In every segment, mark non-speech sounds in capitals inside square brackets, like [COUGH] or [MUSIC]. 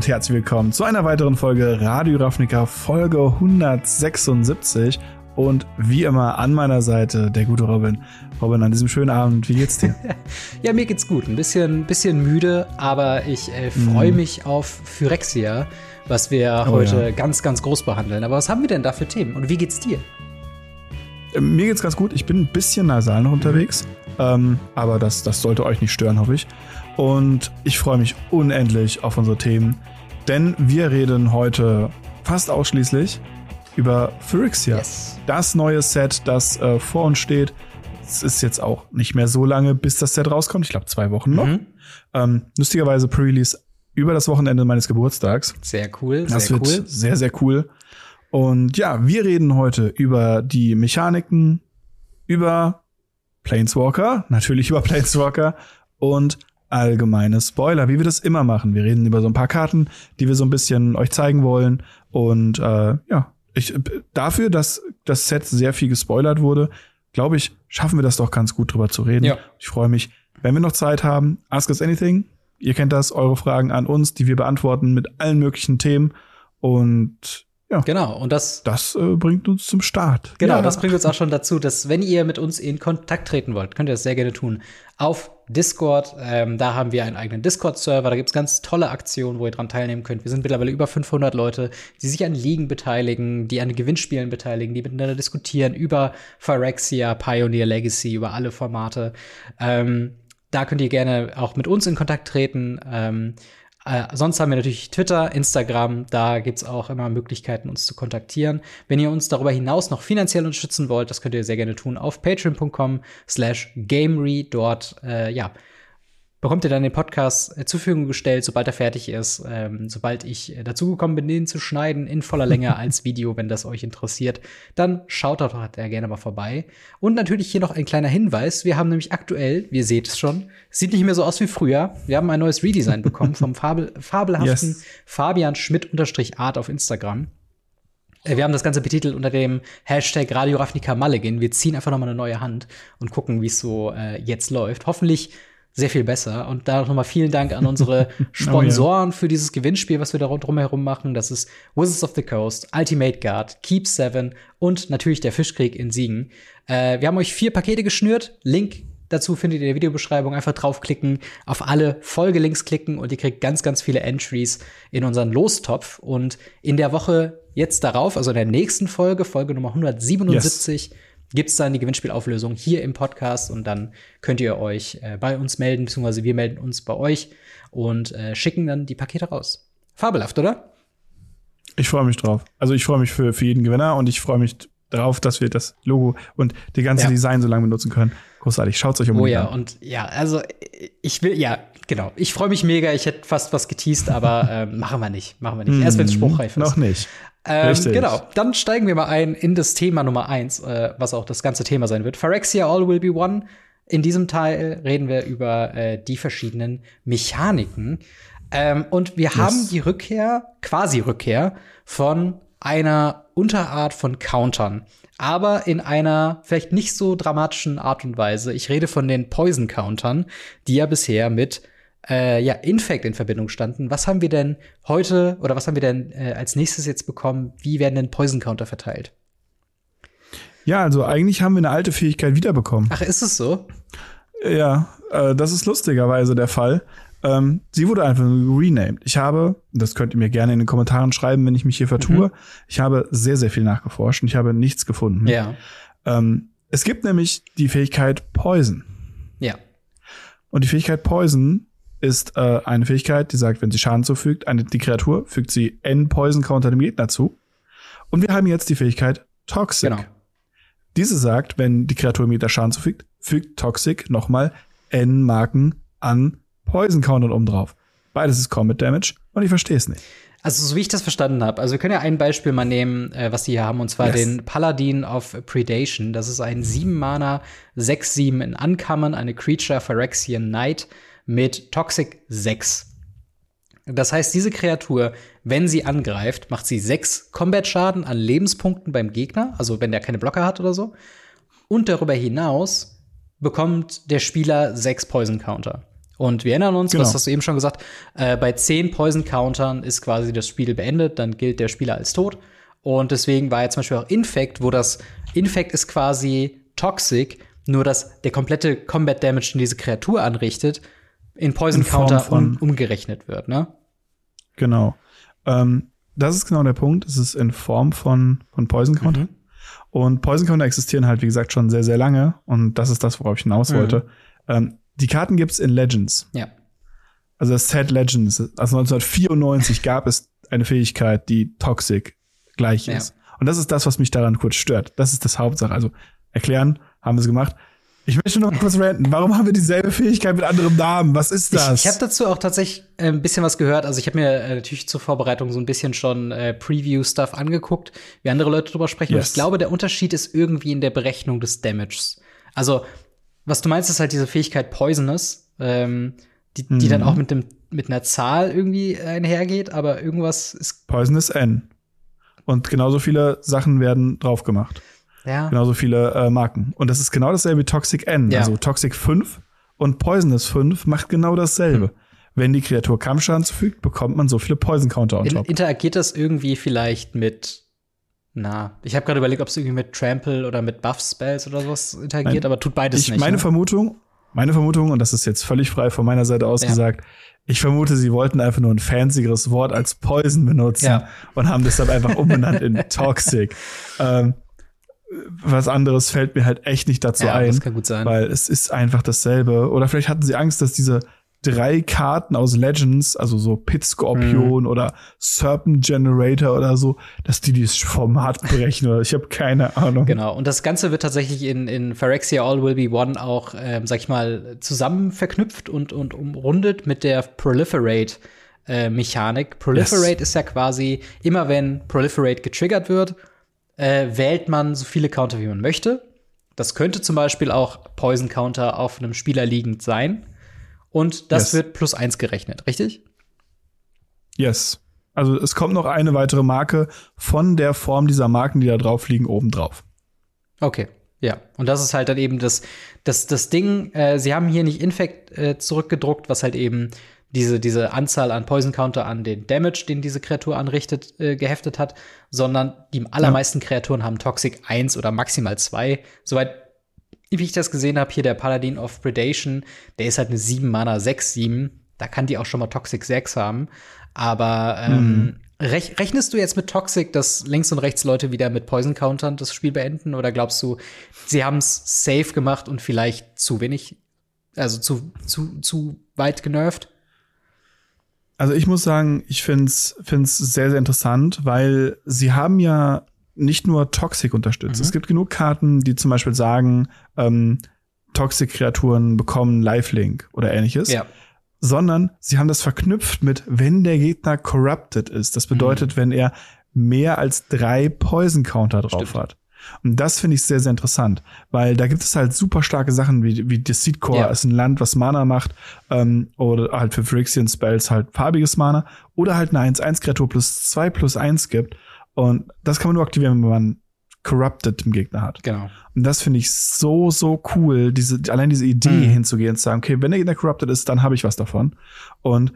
und herzlich willkommen zu einer weiteren Folge Radio Ravnica Folge 176 und wie immer an meiner Seite der gute Robin. Robin, an diesem schönen Abend, wie geht's dir? [LAUGHS] ja, mir geht's gut. Ein bisschen, bisschen müde, aber ich äh, freue mm. mich auf Phyrexia, was wir oh, heute ja. ganz, ganz groß behandeln. Aber was haben wir denn da für Themen und wie geht's dir? Äh, mir geht's ganz gut. Ich bin ein bisschen nasal noch unterwegs, ähm, aber das, das sollte euch nicht stören, hoffe ich. Und ich freue mich unendlich auf unsere Themen, denn wir reden heute fast ausschließlich über Phyrexia. Yes. Das neue Set, das äh, vor uns steht. Es ist jetzt auch nicht mehr so lange, bis das Set rauskommt. Ich glaube, zwei Wochen noch. Mhm. Ähm, lustigerweise Pre-Release über das Wochenende meines Geburtstags. Sehr cool. Das sehr wird cool. sehr, sehr cool. Und ja, wir reden heute über die Mechaniken, über Planeswalker, natürlich über Planeswalker und allgemeine Spoiler, wie wir das immer machen. Wir reden über so ein paar Karten, die wir so ein bisschen euch zeigen wollen. Und äh, ja, ich, dafür, dass das Set sehr viel gespoilert wurde, glaube ich, schaffen wir das doch ganz gut drüber zu reden. Ja. Ich freue mich, wenn wir noch Zeit haben. Ask us anything. Ihr kennt das, eure Fragen an uns, die wir beantworten mit allen möglichen Themen. Und ja. Genau, und das. Das äh, bringt uns zum Start. Genau, ja. das bringt uns auch schon dazu, dass, wenn ihr mit uns in Kontakt treten wollt, könnt ihr das sehr gerne tun. Auf Discord, ähm, da haben wir einen eigenen Discord-Server, da gibt's ganz tolle Aktionen, wo ihr dran teilnehmen könnt. Wir sind mittlerweile über 500 Leute, die sich an Ligen beteiligen, die an Gewinnspielen beteiligen, die miteinander diskutieren über Phyrexia, Pioneer Legacy, über alle Formate. Ähm, da könnt ihr gerne auch mit uns in Kontakt treten. Ähm, äh, sonst haben wir natürlich Twitter, Instagram, da gibt's auch immer Möglichkeiten, uns zu kontaktieren. Wenn ihr uns darüber hinaus noch finanziell unterstützen wollt, das könnt ihr sehr gerne tun auf patreon.com slash gamery. Dort, äh, ja, bekommt ihr dann den Podcast äh, zur Verfügung gestellt, sobald er fertig ist. Ähm, sobald ich äh, dazugekommen bin, den zu schneiden in voller Länge [LAUGHS] als Video, wenn das euch interessiert, dann schaut doch da gerne mal vorbei. Und natürlich hier noch ein kleiner Hinweis. Wir haben nämlich aktuell, ihr seht es schon, sieht nicht mehr so aus wie früher. Wir haben ein neues Redesign bekommen vom [LAUGHS] Fabel fabelhaften yes. Fabian Schmidt-Art auf Instagram. Äh, wir haben das Ganze betitelt unter dem Hashtag Radio Ravnica Mulligan. Wir ziehen einfach noch mal eine neue Hand und gucken, wie es so äh, jetzt läuft. Hoffentlich sehr viel besser. Und da nochmal vielen Dank an unsere Sponsoren [LAUGHS] oh, ja. für dieses Gewinnspiel, was wir da drumherum machen. Das ist Wizards of the Coast, Ultimate Guard, Keep Seven und natürlich der Fischkrieg in Siegen. Äh, wir haben euch vier Pakete geschnürt. Link dazu findet ihr in der Videobeschreibung. Einfach draufklicken, auf alle Folgelinks klicken und ihr kriegt ganz, ganz viele Entries in unseren Lostopf. Und in der Woche jetzt darauf, also in der nächsten Folge, Folge Nummer 177, yes gibt es dann die Gewinnspielauflösung hier im Podcast und dann könnt ihr euch äh, bei uns melden, beziehungsweise wir melden uns bei euch und äh, schicken dann die Pakete raus. Fabelhaft, oder? Ich freue mich drauf. Also ich freue mich für, für jeden Gewinner und ich freue mich darauf, dass wir das Logo und die ganze ja. Design so lange benutzen können. Großartig. Schaut's euch um. Oh ja, an. und ja, also ich will, ja, genau. Ich freue mich mega. Ich hätte fast was geteased, aber [LAUGHS] ähm, machen wir nicht. Machen wir nicht. Erst wenn es spruchreif ist. Noch nicht. Ähm, genau, dann steigen wir mal ein in das Thema Nummer eins, äh, was auch das ganze Thema sein wird. Phyrexia All Will Be One. In diesem Teil reden wir über äh, die verschiedenen Mechaniken. Ähm, und wir yes. haben die Rückkehr, quasi Rückkehr, von einer Unterart von Countern. Aber in einer vielleicht nicht so dramatischen Art und Weise. Ich rede von den Poison-Countern, die ja bisher mit äh, ja, Infect in Verbindung standen. Was haben wir denn heute oder was haben wir denn äh, als nächstes jetzt bekommen? Wie werden denn Poison Counter verteilt? Ja, also eigentlich haben wir eine alte Fähigkeit wiederbekommen. Ach, ist es so? Ja, äh, das ist lustigerweise der Fall. Ähm, sie wurde einfach renamed. Ich habe, das könnt ihr mir gerne in den Kommentaren schreiben, wenn ich mich hier vertue, mhm. ich habe sehr, sehr viel nachgeforscht und ich habe nichts gefunden. Ja. Ähm, es gibt nämlich die Fähigkeit Poison. Ja. Und die Fähigkeit Poison ist äh, eine Fähigkeit, die sagt, wenn sie Schaden zufügt, eine, die Kreatur fügt sie N Poison Counter dem Gegner zu. Und wir haben jetzt die Fähigkeit Toxic. Genau. Diese sagt, wenn die Kreatur dem Gegner Schaden zufügt, fügt Toxic nochmal N Marken an Poison Countern oben drauf. Beides ist Combat Damage und ich verstehe es nicht. Also, so wie ich das verstanden habe, also wir können ja ein Beispiel mal nehmen, äh, was sie hier haben, und zwar yes. den Paladin of Predation. Das ist ein 7-Mana, 6-7 in Uncommon, eine Creature Phyrexian Knight mit Toxic 6. Das heißt, diese Kreatur, wenn sie angreift, macht sie 6 Combat-Schaden an Lebenspunkten beim Gegner, also wenn der keine Blocker hat oder so. Und darüber hinaus bekommt der Spieler 6 Poison-Counter. Und wir erinnern uns, Genau. was hast du eben schon gesagt, äh, bei zehn Poison-Countern ist quasi das Spiel beendet, dann gilt der Spieler als tot. Und deswegen war ja zum Beispiel auch Infect, wo das Infect ist quasi Toxic, nur dass der komplette Combat Damage, den diese Kreatur anrichtet, in Poison In Counter um, umgerechnet wird, ne? Genau. Ähm, das ist genau der Punkt. Es ist in Form von, von Poison Counter. Mhm. Und Poison Counter existieren halt, wie gesagt, schon sehr, sehr lange. Und das ist das, worauf ich hinaus Mhm. wollte. Ähm, die Karten gibt's in Legends. Ja. Also das Set Legends. Also 1994 gab es eine Fähigkeit, die Toxic gleich Ja. ist. Und das ist das, was mich daran kurz stört. Das ist das Hauptsache. Also erklären, haben wir es gemacht. Ich möchte noch kurz ranten. Warum haben wir dieselbe Fähigkeit mit anderem Namen? Was ist das? Ich, ich habe dazu auch tatsächlich äh, ein bisschen was gehört. Also ich habe mir äh, natürlich zur Vorbereitung so ein bisschen schon äh, Preview-Stuff angeguckt, wie andere Leute drüber sprechen. Und Yes. ich glaube, der Unterschied ist irgendwie in der Berechnung des Damages. Also, was du meinst, ist halt diese Fähigkeit Poisonous, ähm, die, die Mhm. dann auch mit, dem, mit einer Zahl irgendwie einhergeht, aber irgendwas ist, Poison ist N. Und genauso viele Sachen werden drauf gemacht. Ja. Genauso viele äh, Marken. Und das ist genau dasselbe wie Toxic N. Ja. Also Toxic 5 und Poisonous 5 macht genau dasselbe. Hm. Wenn die Kreatur Kampfschaden zufügt, bekommt man so viele Poison Counter on top. interagiert das irgendwie vielleicht mit, na, ich habe gerade überlegt, ob es irgendwie mit Trample oder mit Buff-Spells oder sowas interagiert, Nein. aber tut beides ich, nicht. meine ne? Vermutung, meine Vermutung, und das ist jetzt völlig frei von meiner Seite aus Ja. gesagt, ich vermute, sie wollten einfach nur ein fancieres Wort als Poison benutzen Ja. und haben das dann einfach umbenannt in Toxic. [LAUGHS] Ähm, was anderes fällt mir halt echt nicht dazu ja, ein. das kann gut sein. weil es ist einfach dasselbe. Oder vielleicht hatten sie Angst, dass diese drei Karten aus Legends, also so Pit Scorpion oder Serpent Generator oder so, dass die dieses Format [LAUGHS] brechen oder ich habe keine Ahnung. Genau. Und das Ganze wird tatsächlich in, in Phyrexia All Will Be One auch, ähm, sag ich mal, zusammen verknüpft und, und umrundet mit der Proliferate. Äh, Mechanik. Proliferate ist ja quasi, immer wenn Proliferate getriggert wird, äh, wählt man so viele Counter, wie man möchte. Das könnte zum Beispiel auch Poison Counter auf einem Spieler liegend sein. Und das Yes. wird plus eins gerechnet, richtig? Yes. Also es kommt noch eine weitere Marke von der Form dieser Marken, die da drauf liegen, oben drauf. Okay, ja. Und das ist halt dann eben das, das, das Ding, äh, sie haben hier nicht Infect äh, zurückgedruckt, was halt eben diese, diese Anzahl an Poison Counter an den Damage, den diese Kreatur anrichtet, äh, geheftet hat, sondern die allermeisten Kreaturen haben Toxic 1 oder maximal 2. Soweit wie ich das gesehen habe, hier der Paladin of Predation, der ist halt eine 7 Mana 6 7. Da kann die auch schon mal Toxic 6 haben. Aber ähm, rech rechnest du jetzt mit Toxic, dass links und rechts Leute wieder mit Poison Countern das Spiel beenden? Oder glaubst du, sie haben es safe gemacht und vielleicht zu wenig, also zu, zu, zu weit genervt? Also ich muss sagen, ich find's find's sehr, sehr interessant, weil sie haben ja nicht nur Toxic unterstützt. Mhm. Es gibt genug Karten, die zum Beispiel sagen, ähm, Toxic-Kreaturen bekommen Lifelink oder ähnliches. Sondern sie haben das verknüpft mit, wenn der Gegner corrupted ist. Das bedeutet, wenn er mehr als drei Poison-Counter drauf Stimmt. hat. Und das finde ich sehr, sehr interessant, weil da gibt es halt super starke Sachen, wie, wie Deceit Core Ja. ist ein Land, was Mana macht, ähm, oder halt für Phyrexian Spells halt farbiges Mana, oder halt eine 1-1-Kreatur plus 2 plus 1 gibt. Und das kann man nur aktivieren, wenn man Corrupted im Gegner hat. Genau. Und das finde ich so, so cool, diese, allein diese Idee Mhm. hinzugehen und zu sagen, okay, wenn der Gegner corrupted ist, dann habe ich was davon. Und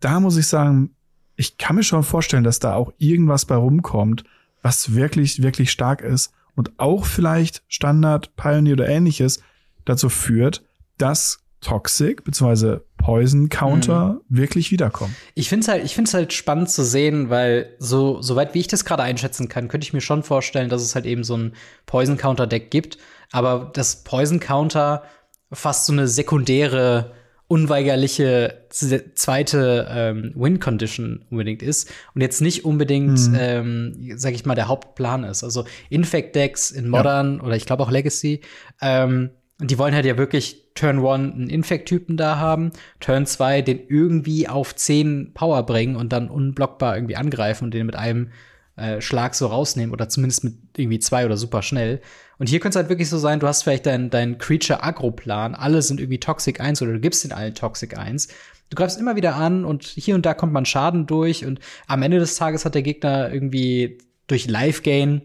da muss ich sagen, ich kann mir schon vorstellen, dass da auch irgendwas bei rumkommt, was wirklich, wirklich stark ist und auch vielleicht Standard, Pioneer oder ähnliches dazu führt, dass Toxic bzw. Poison Counter wirklich wiederkommen. Ich finde es halt, ich find's halt spannend zu sehen, weil so soweit wie ich das gerade einschätzen kann, könnte ich mir schon vorstellen, dass es halt eben so ein Poison Counter Deck gibt, aber das Poison Counter fast so eine sekundäre unweigerliche zweite ähm, Win Condition unbedingt ist und jetzt nicht unbedingt, ähm, sag ich mal, der Hauptplan ist. Also Infect Decks in Modern oder ich glaube auch Legacy, ähm, die wollen halt ja wirklich Turn 1 einen Infect-Typen da haben, Turn 2 den irgendwie auf 10 Power bringen und dann unblockbar irgendwie angreifen und den mit einem äh, Schlag so rausnehmen oder zumindest mit irgendwie zwei oder super schnell. Und hier könnte es halt wirklich so sein, du hast vielleicht deinen dein Creature-Agro-Plan, alle sind irgendwie Toxic 1 oder du gibst den allen Toxic 1. Du greifst immer wieder an und hier und da kommt man Schaden durch und am Ende des Tages hat der Gegner irgendwie durch Life-Gain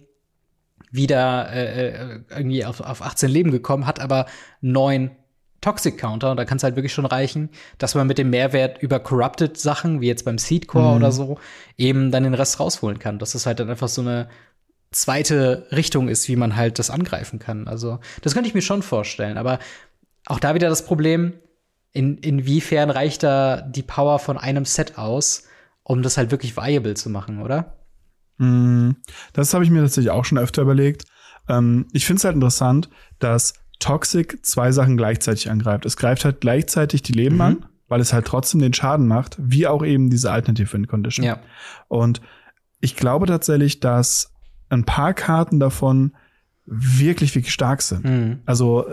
wieder äh, äh, irgendwie auf, auf 18 Leben gekommen, hat aber neun Toxic Counter und da kann es halt wirklich schon reichen, dass man mit dem Mehrwert über Corrupted Sachen, wie jetzt beim Seed Core Mhm. oder so, eben dann den Rest rausholen kann. Das halt dann einfach so eine zweite Richtung ist, wie man halt das angreifen kann. Also, das könnte ich mir schon vorstellen. Aber auch da wieder das Problem, in, inwiefern reicht da die Power von einem Set aus, um das halt wirklich viable zu machen, oder? Mm, Das habe ich mir tatsächlich auch schon öfter überlegt. Ähm, ich finde es halt interessant, dass Toxic zwei Sachen gleichzeitig angreift. Es greift halt gleichzeitig die Leben Mhm. an, weil es halt trotzdem den Schaden macht, wie auch eben diese Alternative Win Condition. Ja. Und ich glaube tatsächlich, dass ein paar Karten davon wirklich, wirklich stark sind. Mhm. Also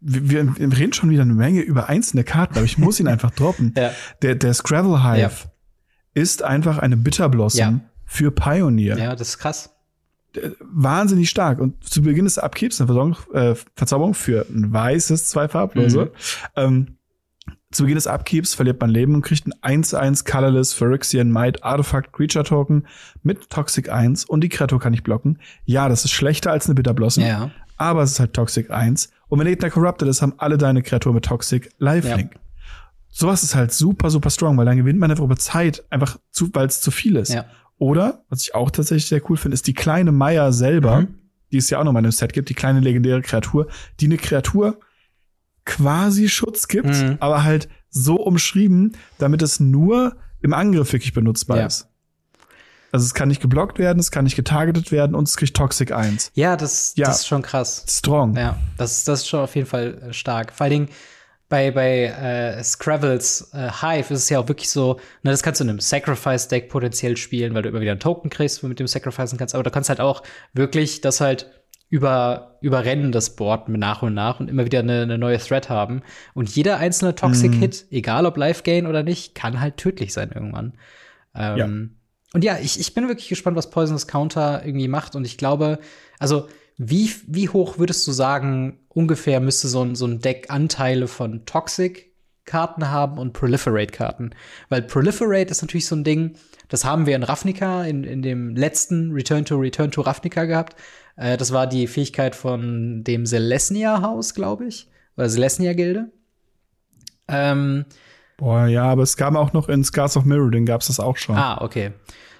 wir, wir reden schon wieder eine Menge über einzelne Karten, aber ich muss ihn [LAUGHS] einfach droppen. Ja. Der, der Scrabble Hive Ja. ist einfach eine Bitterblossom Ja. für Pioneer. Ja, das ist krass. Wahnsinnig stark. Und zu Beginn des Upkeeps eine Verzauberung, äh, Verzauberung für ein weißes, zwei farblose. Mhm. Ähm, zu Beginn des Upkeeps verliert man Leben und kriegt ein 1-1 Colorless Phyrexian Might Artifact Creature Token mit Toxic 1 und die Kreatur kann nicht blocken. Ja, das ist schlechter als eine Bitterblossom, Ja. aber es ist halt Toxic 1. Und wenn Gegner Corrupted ist, haben alle deine Kreaturen mit Toxic Lifelink. Sowas ist halt super, super strong, weil dann gewinnt man einfach über Zeit, einfach zu, weil es zu viel ist. Ja. Oder, was ich auch tatsächlich sehr cool finde, ist die kleine Maya selber, Mhm. die es ja auch noch mal in einem Set gibt, die kleine legendäre Kreatur, die eine Kreatur quasi Schutz gibt, Mhm. aber halt so umschrieben, damit es nur im Angriff wirklich benutzbar Ja. ist. Also es kann nicht geblockt werden, es kann nicht getargetet werden und es kriegt Toxic 1. Ja, das, Ja. das ist schon krass. Strong. Ja, das, das ist schon auf jeden Fall äh, stark. Vor allen Dingen bei, bei äh, Scravels äh, Hive ist es ja auch wirklich so, ne, das kannst du in einem Sacrifice-Deck potenziell spielen, weil du immer wieder einen Token kriegst, mit dem du sacrificen kannst. Aber du kannst halt auch wirklich das halt über, überrennen, das Board nach und nach und immer wieder eine, eine neue Threat haben. Und jeder einzelne Toxic-Hit, egal ob Life-Gain oder nicht, kann halt tödlich sein irgendwann. Ähm, Und ja, ich, ich bin wirklich gespannt, was Poisonous Counter irgendwie macht. Und ich glaube, also wie, wie hoch würdest du sagen, ungefähr müsste so ein, so ein Deck Anteile von Toxic-Karten haben und Proliferate-Karten? Weil Proliferate ist natürlich so ein Ding, das haben wir in Ravnica, in, in dem letzten Return to Return to Ravnica gehabt. Äh, das war die Fähigkeit von dem Celestia-Haus, glaube ich. Oder Celestia-Gilde. Ähm, Boah, ja, aber es gab auch noch in Scars of Mirrodin gab's das auch schon. Ah, okay.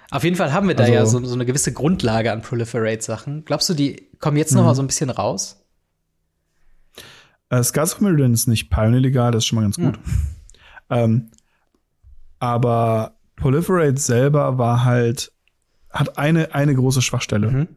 Auf jeden Fall haben wir da Also- ja so, so eine gewisse Grundlage an Proliferate-Sachen. Glaubst du, die kommen jetzt Mhm. noch mal so ein bisschen raus? Äh, Scars of Mirrodin ist nicht Pioneer legal, das ist schon mal ganz gut. Ähm, aber Proliferate selber war halt, hat eine, eine große Schwachstelle. Mhm.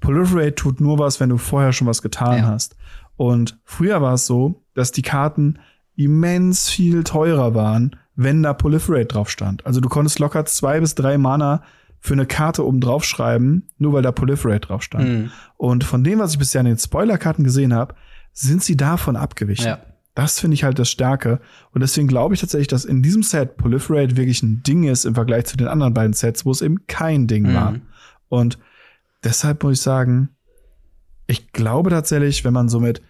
Proliferate tut nur was, wenn du vorher schon was getan Ja. hast. Und früher war es so, dass die Karten immens viel teurer waren, wenn da Proliferate drauf stand. Also du konntest locker zwei bis drei Mana für eine Karte oben drauf schreiben, nur weil da Proliferate drauf stand. Mhm. Und von dem, was ich bisher in den Spoilerkarten gesehen habe, sind sie davon abgewichen. Ja. Das finde ich halt das Starke. Und deswegen glaube ich tatsächlich, dass in diesem Set Proliferate wirklich ein Ding ist im Vergleich zu den anderen beiden Sets, wo es eben kein Ding Mhm. war. Und deshalb muss ich sagen, ich glaube tatsächlich, wenn man so mit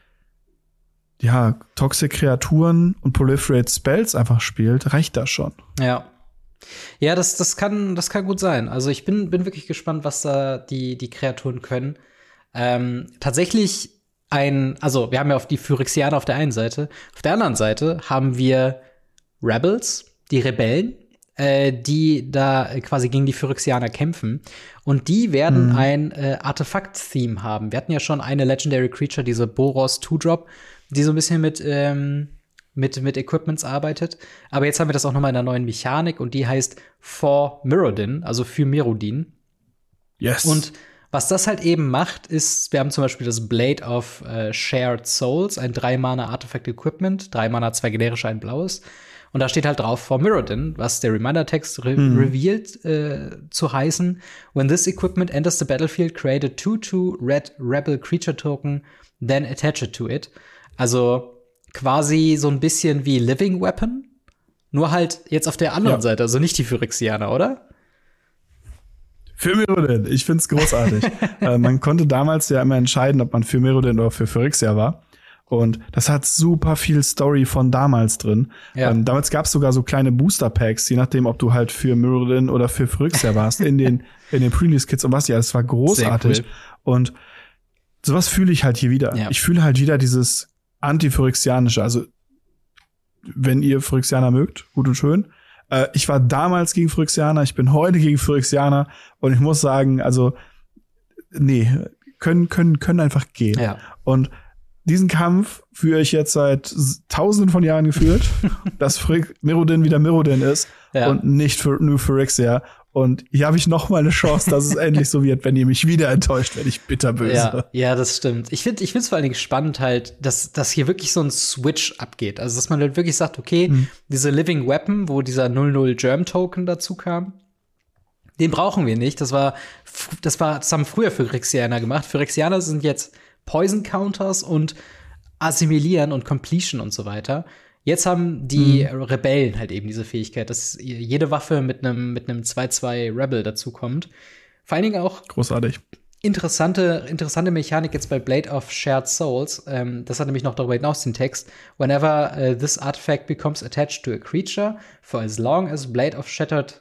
ja, Toxic Kreaturen und Proliferate Spells einfach spielt, reicht das schon. Ja. Ja, das, das, kann, das kann gut sein. Also ich bin, bin wirklich gespannt, was da die, die Kreaturen können. Ähm, tatsächlich ein, also wir haben ja auf die Phyrexianer auf der einen Seite. Auf der anderen Seite haben wir Rebels, die Rebellen, äh, die da quasi gegen die Phyrexianer kämpfen. Und die werden ein äh, Artefakt-Theme haben. Wir hatten ja schon eine Legendary Creature, diese Boros 2-Drop, die so ein bisschen mit, ähm, mit, mit Equipments arbeitet. Aber jetzt haben wir das auch noch mal in einer neuen Mechanik und die heißt For Mirrodin, also für Mirrodin. Yes. Und was das halt eben macht, ist, wir haben zum Beispiel das Blade of äh, Shared Souls, ein 3-Mana Artifact Equipment, 3 Mana, zwei generische, ein blaues. Und da steht halt drauf for Mirrodin, was der Reminder-Text re revealed äh, zu heißen. When this equipment enters the battlefield, create a 2-2 red rebel creature token, then attach it to it. Also quasi so ein bisschen wie Living Weapon, nur halt jetzt auf der anderen Ja. Seite, also nicht die Phyrexianer, oder? Für Mirrodin, ich find's großartig. [LAUGHS] äh, man konnte damals ja immer entscheiden, ob man für Mirrodin oder für Phyrexia war. Und das hat super viel Story von damals drin. Ja. Ähm, damals gab's sogar so kleine Booster-Packs, je nachdem, ob du halt für Mirrodin oder für Phyrexia warst, in den, [LAUGHS] in den Pre-Release-Kits und was ja, das war großartig. Sehr Und sowas fühle ich halt hier wieder. Ja. Ich fühle halt wieder dieses anti-phyrexianische. Also, wenn ihr Phyrexianer mögt, gut und schön. Äh, ich war damals gegen Phyrexianer, ich bin heute gegen Phyrexianer und ich muss sagen, also, nee, können, können, können einfach gehen. Ja. Und diesen Kampf führe ich jetzt seit tausenden von Jahren geführt, [LAUGHS] dass Phryx- Mirrodin wieder Mirrodin ist Ja. und nicht für New Phyrexia. Und hier habe ich noch mal eine Chance, dass es endlich so wird, wenn ihr mich wieder enttäuscht, werde ich bitterböse. Ja, ja, das stimmt. Ich finde ich finde es vor allen Dingen spannend halt, dass, dass hier wirklich so ein Switch abgeht. Also, dass man halt wirklich sagt, okay, diese Living Weapon, wo dieser 00 Germ Token dazu kam, den brauchen wir nicht. Das war, das war, das haben früher Phyrexianer gemacht. Phyrexianer sind jetzt Poison Counters und Assimilieren und Completion und so weiter. Jetzt haben die Rebellen halt eben diese Fähigkeit, dass jede Waffe mit einem mit einem 2-2 Rebel dazukommt. Vor allen Dingen auch Großartig. interessante, interessante Mechanik jetzt bei Blade of Shared Souls. Ähm, das hat nämlich noch darüber hinaus den Text. Whenever uh, this artifact becomes attached to a creature, for as long as Blade of Shattered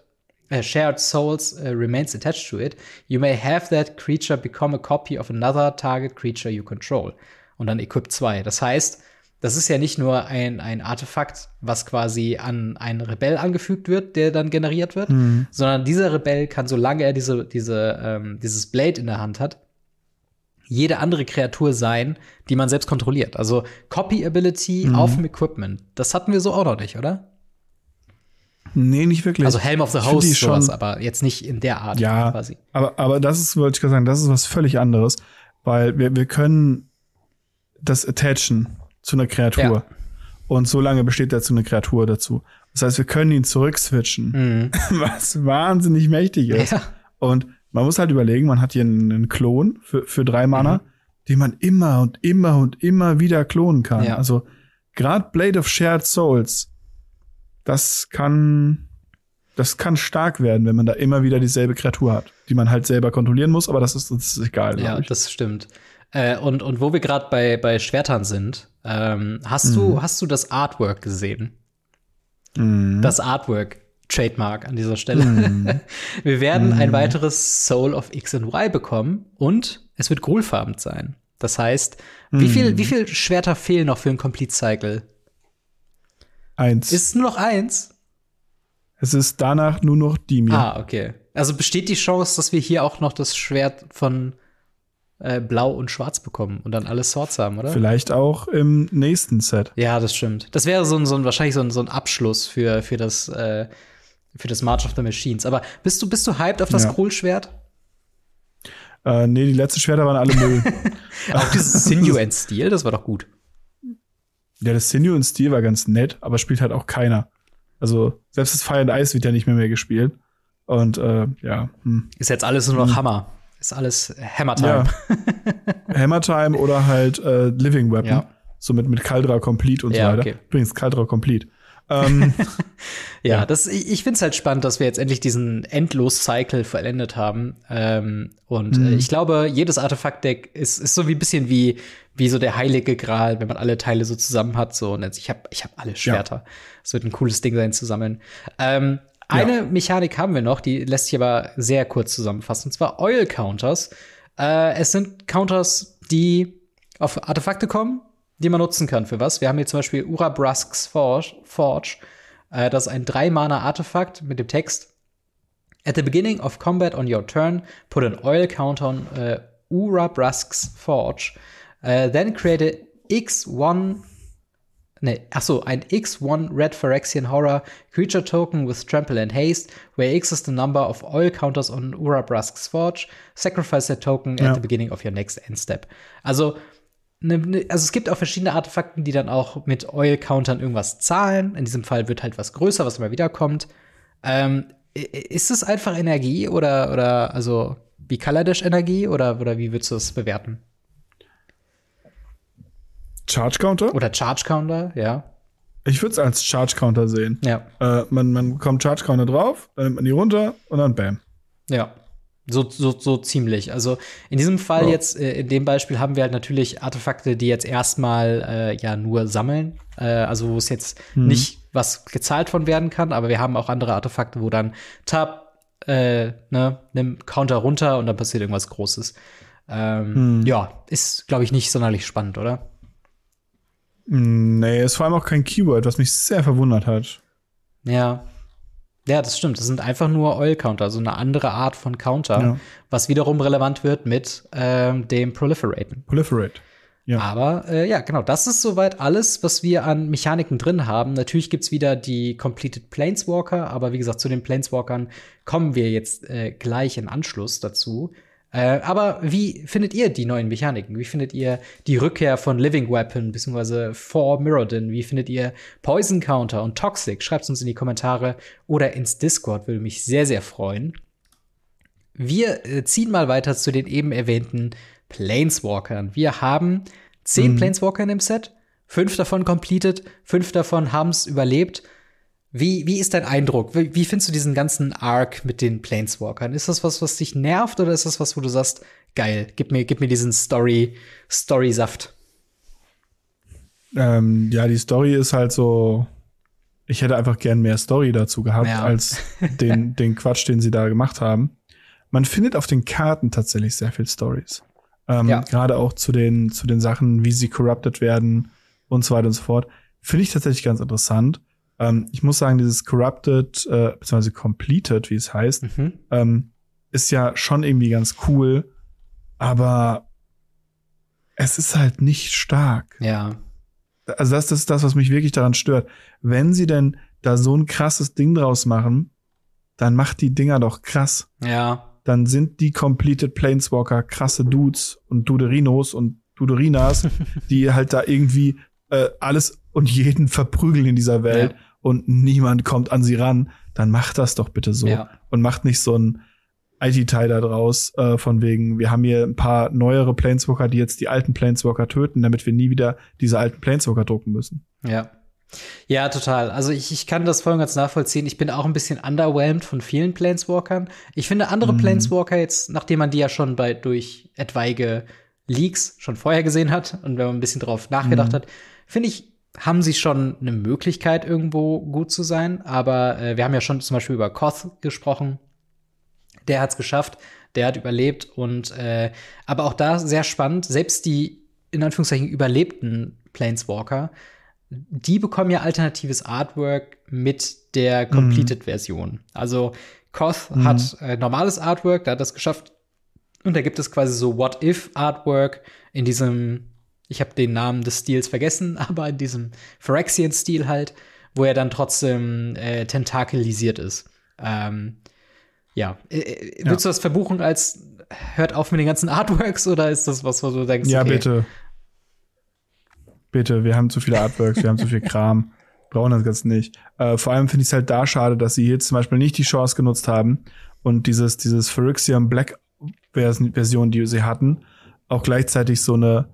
uh, Shared Souls uh, remains attached to it, you may have that creature become a copy of another target creature you control. Und dann Equip 2. Das heißt, das ist ja nicht nur ein, ein Artefakt, was quasi an einen Rebell angefügt wird, der dann generiert wird, sondern dieser Rebell kann, solange er diese, diese, ähm, dieses Blade in der Hand hat, jede andere Kreatur sein, die man selbst kontrolliert. Also Copy Ability auf dem Equipment. Das hatten wir so auch noch nicht, oder? Nee, nicht wirklich. Also Helm of the Host sowas, aber jetzt nicht in der Art Ja, quasi. aber, aber das ist, wollte ich gerade sagen, das ist was völlig anderes, weil wir, wir können das attachen zu einer Kreatur. Ja. Und so lange besteht dazu eine Kreatur dazu. Das heißt, wir können ihn zurückswitchen, Mhm. [LAUGHS] was wahnsinnig mächtig ist. Ja. Und man muss halt überlegen, man hat hier einen, einen Klon für, für drei Mana, Mhm. den man immer und immer und immer wieder klonen kann. Ja. Also gerade Blade of Shared Souls, das kann, das kann stark werden, wenn man da immer wieder dieselbe Kreatur hat, die man halt selber kontrollieren muss, aber das ist, ist egal. Ja, das stimmt. Äh, und, und wo wir gerade bei, bei Schwertern sind, ähm, hast, Mhm. du, hast du das Artwork gesehen? Das Artwork. Trademark an dieser Stelle. Mhm. [LAUGHS] wir werden ein weiteres Soul of X und Y bekommen und es wird grolfarben sein. Das heißt, wie Mhm. viel, wie viel Schwerter fehlen noch für ein Complete Cycle? Eins. Ist es nur noch eins? es ist danach nur noch Dimir. Ah, okay. Also besteht die Chance, dass wir hier auch noch das Schwert von äh, Blau und Schwarz bekommen und dann alle Swords haben, oder? Vielleicht auch im nächsten Set. Ja, das stimmt. Das wäre so ein, so ein wahrscheinlich so ein, so ein Abschluss für, für das äh, für das March of the Machines. Aber bist du bist du hyped auf das Ja. Kohlschwert? Äh, nee, die letzten Schwerter waren alle Müll. [LAUGHS] Auch dieses Sinew and Steel, das war doch gut. ja, das Sinew und Steel war ganz nett, aber spielt halt auch keiner. Also selbst das Fire and Ice wird ja nicht mehr mehr gespielt. Und äh, ja, hm. Ist jetzt alles nur noch Hammer. Ist alles Hammer Time. ja. [LAUGHS] Hammer Time oder halt äh, Living Weapon. Ja. So mit, mit Caldra Complete und Ja, so weiter. okay. Übrigens, Caldra Complete. [LAUGHS] ähm, Ja, Ja. das, ich, ich finde es halt spannend, dass wir jetzt endlich diesen Endlos-Cycle vollendet haben. Ähm, und Mhm. äh, ich glaube, jedes Artefakt-Deck ist, ist so wie ein bisschen wie, wie so der heilige Gral, wenn man alle Teile so zusammen hat. So, und jetzt, ich habe ich hab alle Schwerter. Es wird ein cooles Ding sein zu sammeln. Ähm, eine Mechanik haben wir noch, die lässt sich aber sehr kurz zusammenfassen, und zwar Oil Counters. Äh, es sind Counters, die auf Artefakte kommen, die man nutzen kann für was. Wir haben hier zum Beispiel Urabrasks Forge. Forge. Äh, das ist ein 3-Mana-Artefakt mit dem Text. At the beginning of combat on your turn, put an oil counter on uh, Urabrasks Forge. Uh, then create a X1 Nee, ach so, ein X1 Red Phyrexian Horror Creature Token with Trample and Haste, where X is the number of oil counters on Urabrasks Forge. Sacrifice that token Ja. at the beginning of your next end step. Also, ne, ne, also es gibt auch verschiedene Artefakten, die dann auch mit Oil-Countern irgendwas zahlen. In diesem Fall wird halt was größer, was immer wieder kommt. Ähm, ist es einfach Energie oder, oder also wie Kaladesh Energie oder, oder wie würdest du das bewerten? Charge Counter? Oder Charge Counter, ja. Ich würde es als Charge Counter sehen. Ja. Äh, man, man bekommt Charge Counter drauf, dann nimmt man die runter und dann bam. Ja. So, so, so ziemlich. Also in diesem Fall Ja. jetzt, äh, in dem Beispiel haben wir halt natürlich Artefakte, die jetzt erstmal äh, ja nur sammeln. Äh, also wo es jetzt nicht was gezahlt von werden kann, aber wir haben auch andere Artefakte, wo dann Tab, äh, ne, nimm Counter runter und dann passiert irgendwas Großes. Ähm, Ja, ist, glaube ich, nicht sonderlich spannend, oder? Nee, ist vor allem auch kein Keyword, was mich sehr verwundert hat. Ja. Ja, das stimmt. Das sind einfach nur Oil-Counter, also eine andere Art von Counter, Ja. was wiederum relevant wird mit ähm, dem Proliferaten. Proliferate. Ja. Aber äh, ja, genau, das ist soweit alles, was wir an Mechaniken drin haben. Natürlich gibt's wieder die Completed Planeswalker, aber wie gesagt, zu den Planeswalkern kommen wir jetzt äh, gleich in Anschluss dazu. Äh, aber wie findet ihr die neuen Mechaniken? Wie findet ihr die Rückkehr von Living Weapon bzw. For Mirrodin? Wie findet ihr Poison Counter und Toxic? Schreibt uns in die Kommentare oder ins Discord, würde mich sehr, sehr freuen. Wir äh, ziehen mal weiter zu den eben erwähnten Planeswalkern. Wir haben zehn Planeswalker in dem Set, fünf davon completed, fünf davon haben's überlebt. Wie, wie ist dein Eindruck? Wie, wie findest du diesen ganzen Arc mit den Planeswalkern? Ist das was, was dich nervt oder ist das was, wo du sagst, geil, gib mir, gib mir diesen Story, Story-Saft? Ähm, ja, die Story ist halt so. Ich hätte einfach gern mehr Story dazu gehabt, Ja. als [LAUGHS] den, den Quatsch, den sie da gemacht haben. Man findet auf den Karten tatsächlich sehr viel Stories. Ähm, Ja. Gerade auch zu den, zu den Sachen, wie sie corrupted werden und so weiter und so fort. Finde ich tatsächlich ganz interessant. Ähm, ich muss sagen, dieses corrupted, äh, beziehungsweise completed, wie es heißt, Mhm. ähm, ist ja schon irgendwie ganz cool, aber es ist halt nicht stark. Ja. Also das, das ist das, was mich wirklich daran stört. Wenn sie denn da so ein krasses Ding draus machen, dann macht die Dinger doch krass. Ja. Dann sind die Completed Planeswalker krasse Dudes und Duderinos und Duderinas, [LAUGHS] die halt da irgendwie äh, alles und jeden verprügeln in dieser Welt Ja. Und niemand kommt an sie ran. Dann macht das doch bitte so Ja. und macht nicht so ein IT-Teil da draus, äh, von wegen, wir haben hier ein paar neuere Planeswalker, die jetzt die alten Planeswalker töten, damit wir nie wieder diese alten Planeswalker drucken müssen. Ja. Ja, total. Also ich, ich kann das voll und ganz nachvollziehen. Ich bin auch ein bisschen underwhelmed von vielen Planeswalkern. Ich finde andere Mhm. Planeswalker jetzt, nachdem man die ja schon bei durch etwaige Leaks schon vorher gesehen hat und wenn man ein bisschen drauf nachgedacht Mhm. hat, finde ich, haben sie schon eine Möglichkeit, irgendwo gut zu sein. Aber äh, wir haben ja schon zum Beispiel über Koth gesprochen. Der hat's geschafft, der hat überlebt und äh, aber auch da sehr spannend, selbst die in Anführungszeichen überlebten Planeswalker, die bekommen ja alternatives Artwork mit der Completed-Version. Also Koth hat äh, normales Artwork, da hat das geschafft. Und da gibt es quasi so What-If-Artwork in diesem, ich habe den Namen des Stils vergessen, [LAUGHS] aber in diesem Phyrexian-Stil halt, wo er dann trotzdem äh, tentakelisiert ist. Ähm, ja. Äh, Würdest du das verbuchen als hört auf mit den ganzen [LAUGHS] Artworks oder ist das was, wo du denkst, Ja, okay, bitte. Bitte, wir haben zu viele Artworks, wir haben zu viel Kram. [LAUGHS] Brauchen das Ganze nicht. Äh, vor allem finde ich es halt da schade, dass sie hier zum Beispiel nicht die Chance genutzt haben und dieses, dieses Phyrexian Black Vers Version, die sie hatten, auch gleichzeitig so eine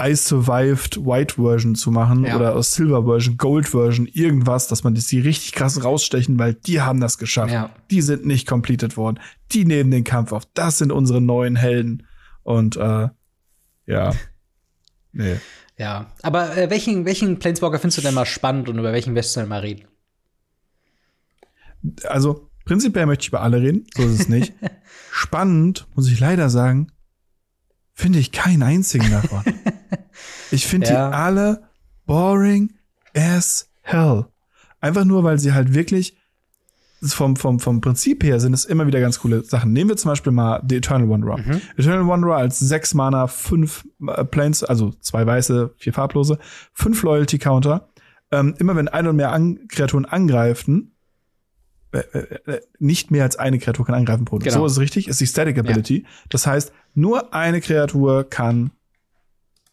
Ice Survived White Version zu machen Ja. oder aus Silver Version, Gold Version, irgendwas, dass man die richtig krass rausstechen, weil die haben das geschafft. Ja. Die sind nicht completed worden. Die nehmen den Kampf auf. Das sind unsere neuen Helden. Und äh, ja. [LAUGHS] Nee. Ja, aber äh, welchen, welchen Planeswalker findest du denn mal spannend und über welchen möchtest du denn mal reden? Also, prinzipiell möchte ich über alle reden. So ist es nicht. [LAUGHS] Spannend, muss ich leider sagen, finde ich keinen einzigen davon. [LAUGHS] Ich finde Ja. die alle boring as hell. Einfach nur, weil sie halt wirklich vom, vom, vom Prinzip her sind es immer wieder ganz coole Sachen. Nehmen wir zum Beispiel mal The Eternal Wanderer. Eternal Wanderer als sechs Mana, fünf äh, Planes, also zwei weiße, vier farblose, fünf Loyalty Counter. Ähm, immer wenn ein oder mehr an Kreaturen angreifen, äh, äh, nicht mehr als eine Kreatur kann angreifen pro. Genau. So ist es richtig, ist die Static Ability. Das heißt, nur eine Kreatur kann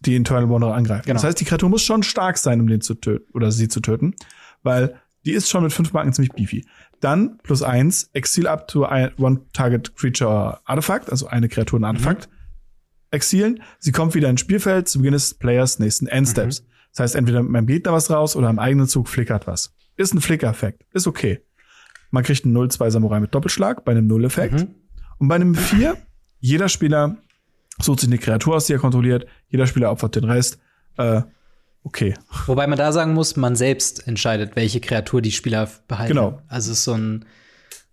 die Eternal Wanderer angreifen. Genau. Das heißt, die Kreatur muss schon stark sein, um den zu töten oder sie zu töten, weil die ist schon mit fünf Marken ziemlich beefy. Dann plus eins, Exil up to one target creature Artifact, also eine Kreatur ein Artefakt. Exilen. Sie kommt wieder ins Spielfeld zu Beginn des Players nächsten Endsteps. Das heißt, entweder mit meinem Gegner was raus oder im eigenen Zug flickert was. Ist ein Flicker-Effekt. Ist okay. Man kriegt einen 0-2 Samurai mit Doppelschlag bei einem Null-Effekt. Mhm. Und bei einem 4, jeder Spieler sucht sich eine Kreatur aus, die er kontrolliert. Jeder Spieler opfert den Rest. Äh, okay. Wobei man da sagen muss, man selbst entscheidet, welche Kreatur die Spieler behalten. Genau. Also es ist so ein